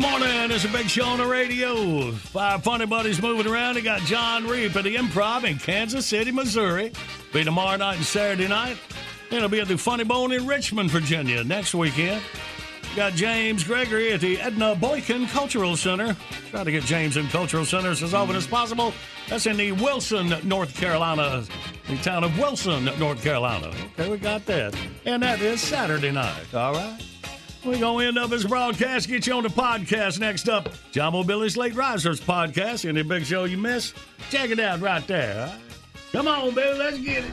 morning. It's a big show on the radio. Five funny buddies moving around. They got John Reep at the Improv in Kansas City, Missouri. Be tomorrow night and Saturday night. It'll be at the Funny Bone in Richmond, Virginia next weekend. Got James Gregory at the Edna Boykin Cultural Center. Try to get James in cultural centers as often as possible. That's in the Wilson, North Carolina, the town of Wilson, North Carolina. Okay, we got that. And that is Saturday night, all right? We're going to end up this broadcast, get you on the podcast next up. John Boy Billy's Late Risers podcast. Any big show you miss, check it out right there. Come on, Bill, let's get it.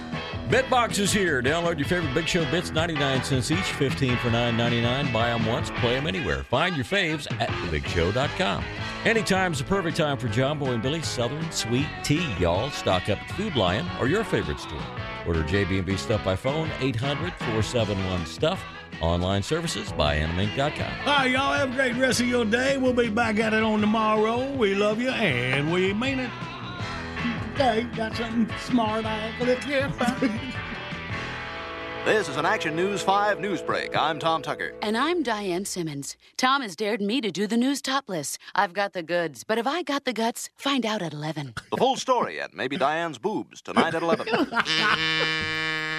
Bitbox is here. Download your favorite Big Show bits, 99 cents each, 15 for 9.99. Buy them once, play them anywhere. Find your faves at thebigshow.com. Anytime's the perfect time for Boy and Billy's Southern Sweet Tea, y'all. Stock up at Food Lion or your favorite store. Order JB&B Stuff by phone, 800-471-STUFF. Online services by animink.com. All right, y'all have a great rest of your day. We'll be back at it on tomorrow. We love you and we mean it. Okay, got something smart I could have This is an Action News 5 news break. I'm Tom Tucker. And I'm Diane Simmons. Tom has dared me to do the news topless. I've got the goods, but have I got the guts? Find out at 11. The full story at Maybe Diane's Boobs tonight at 11.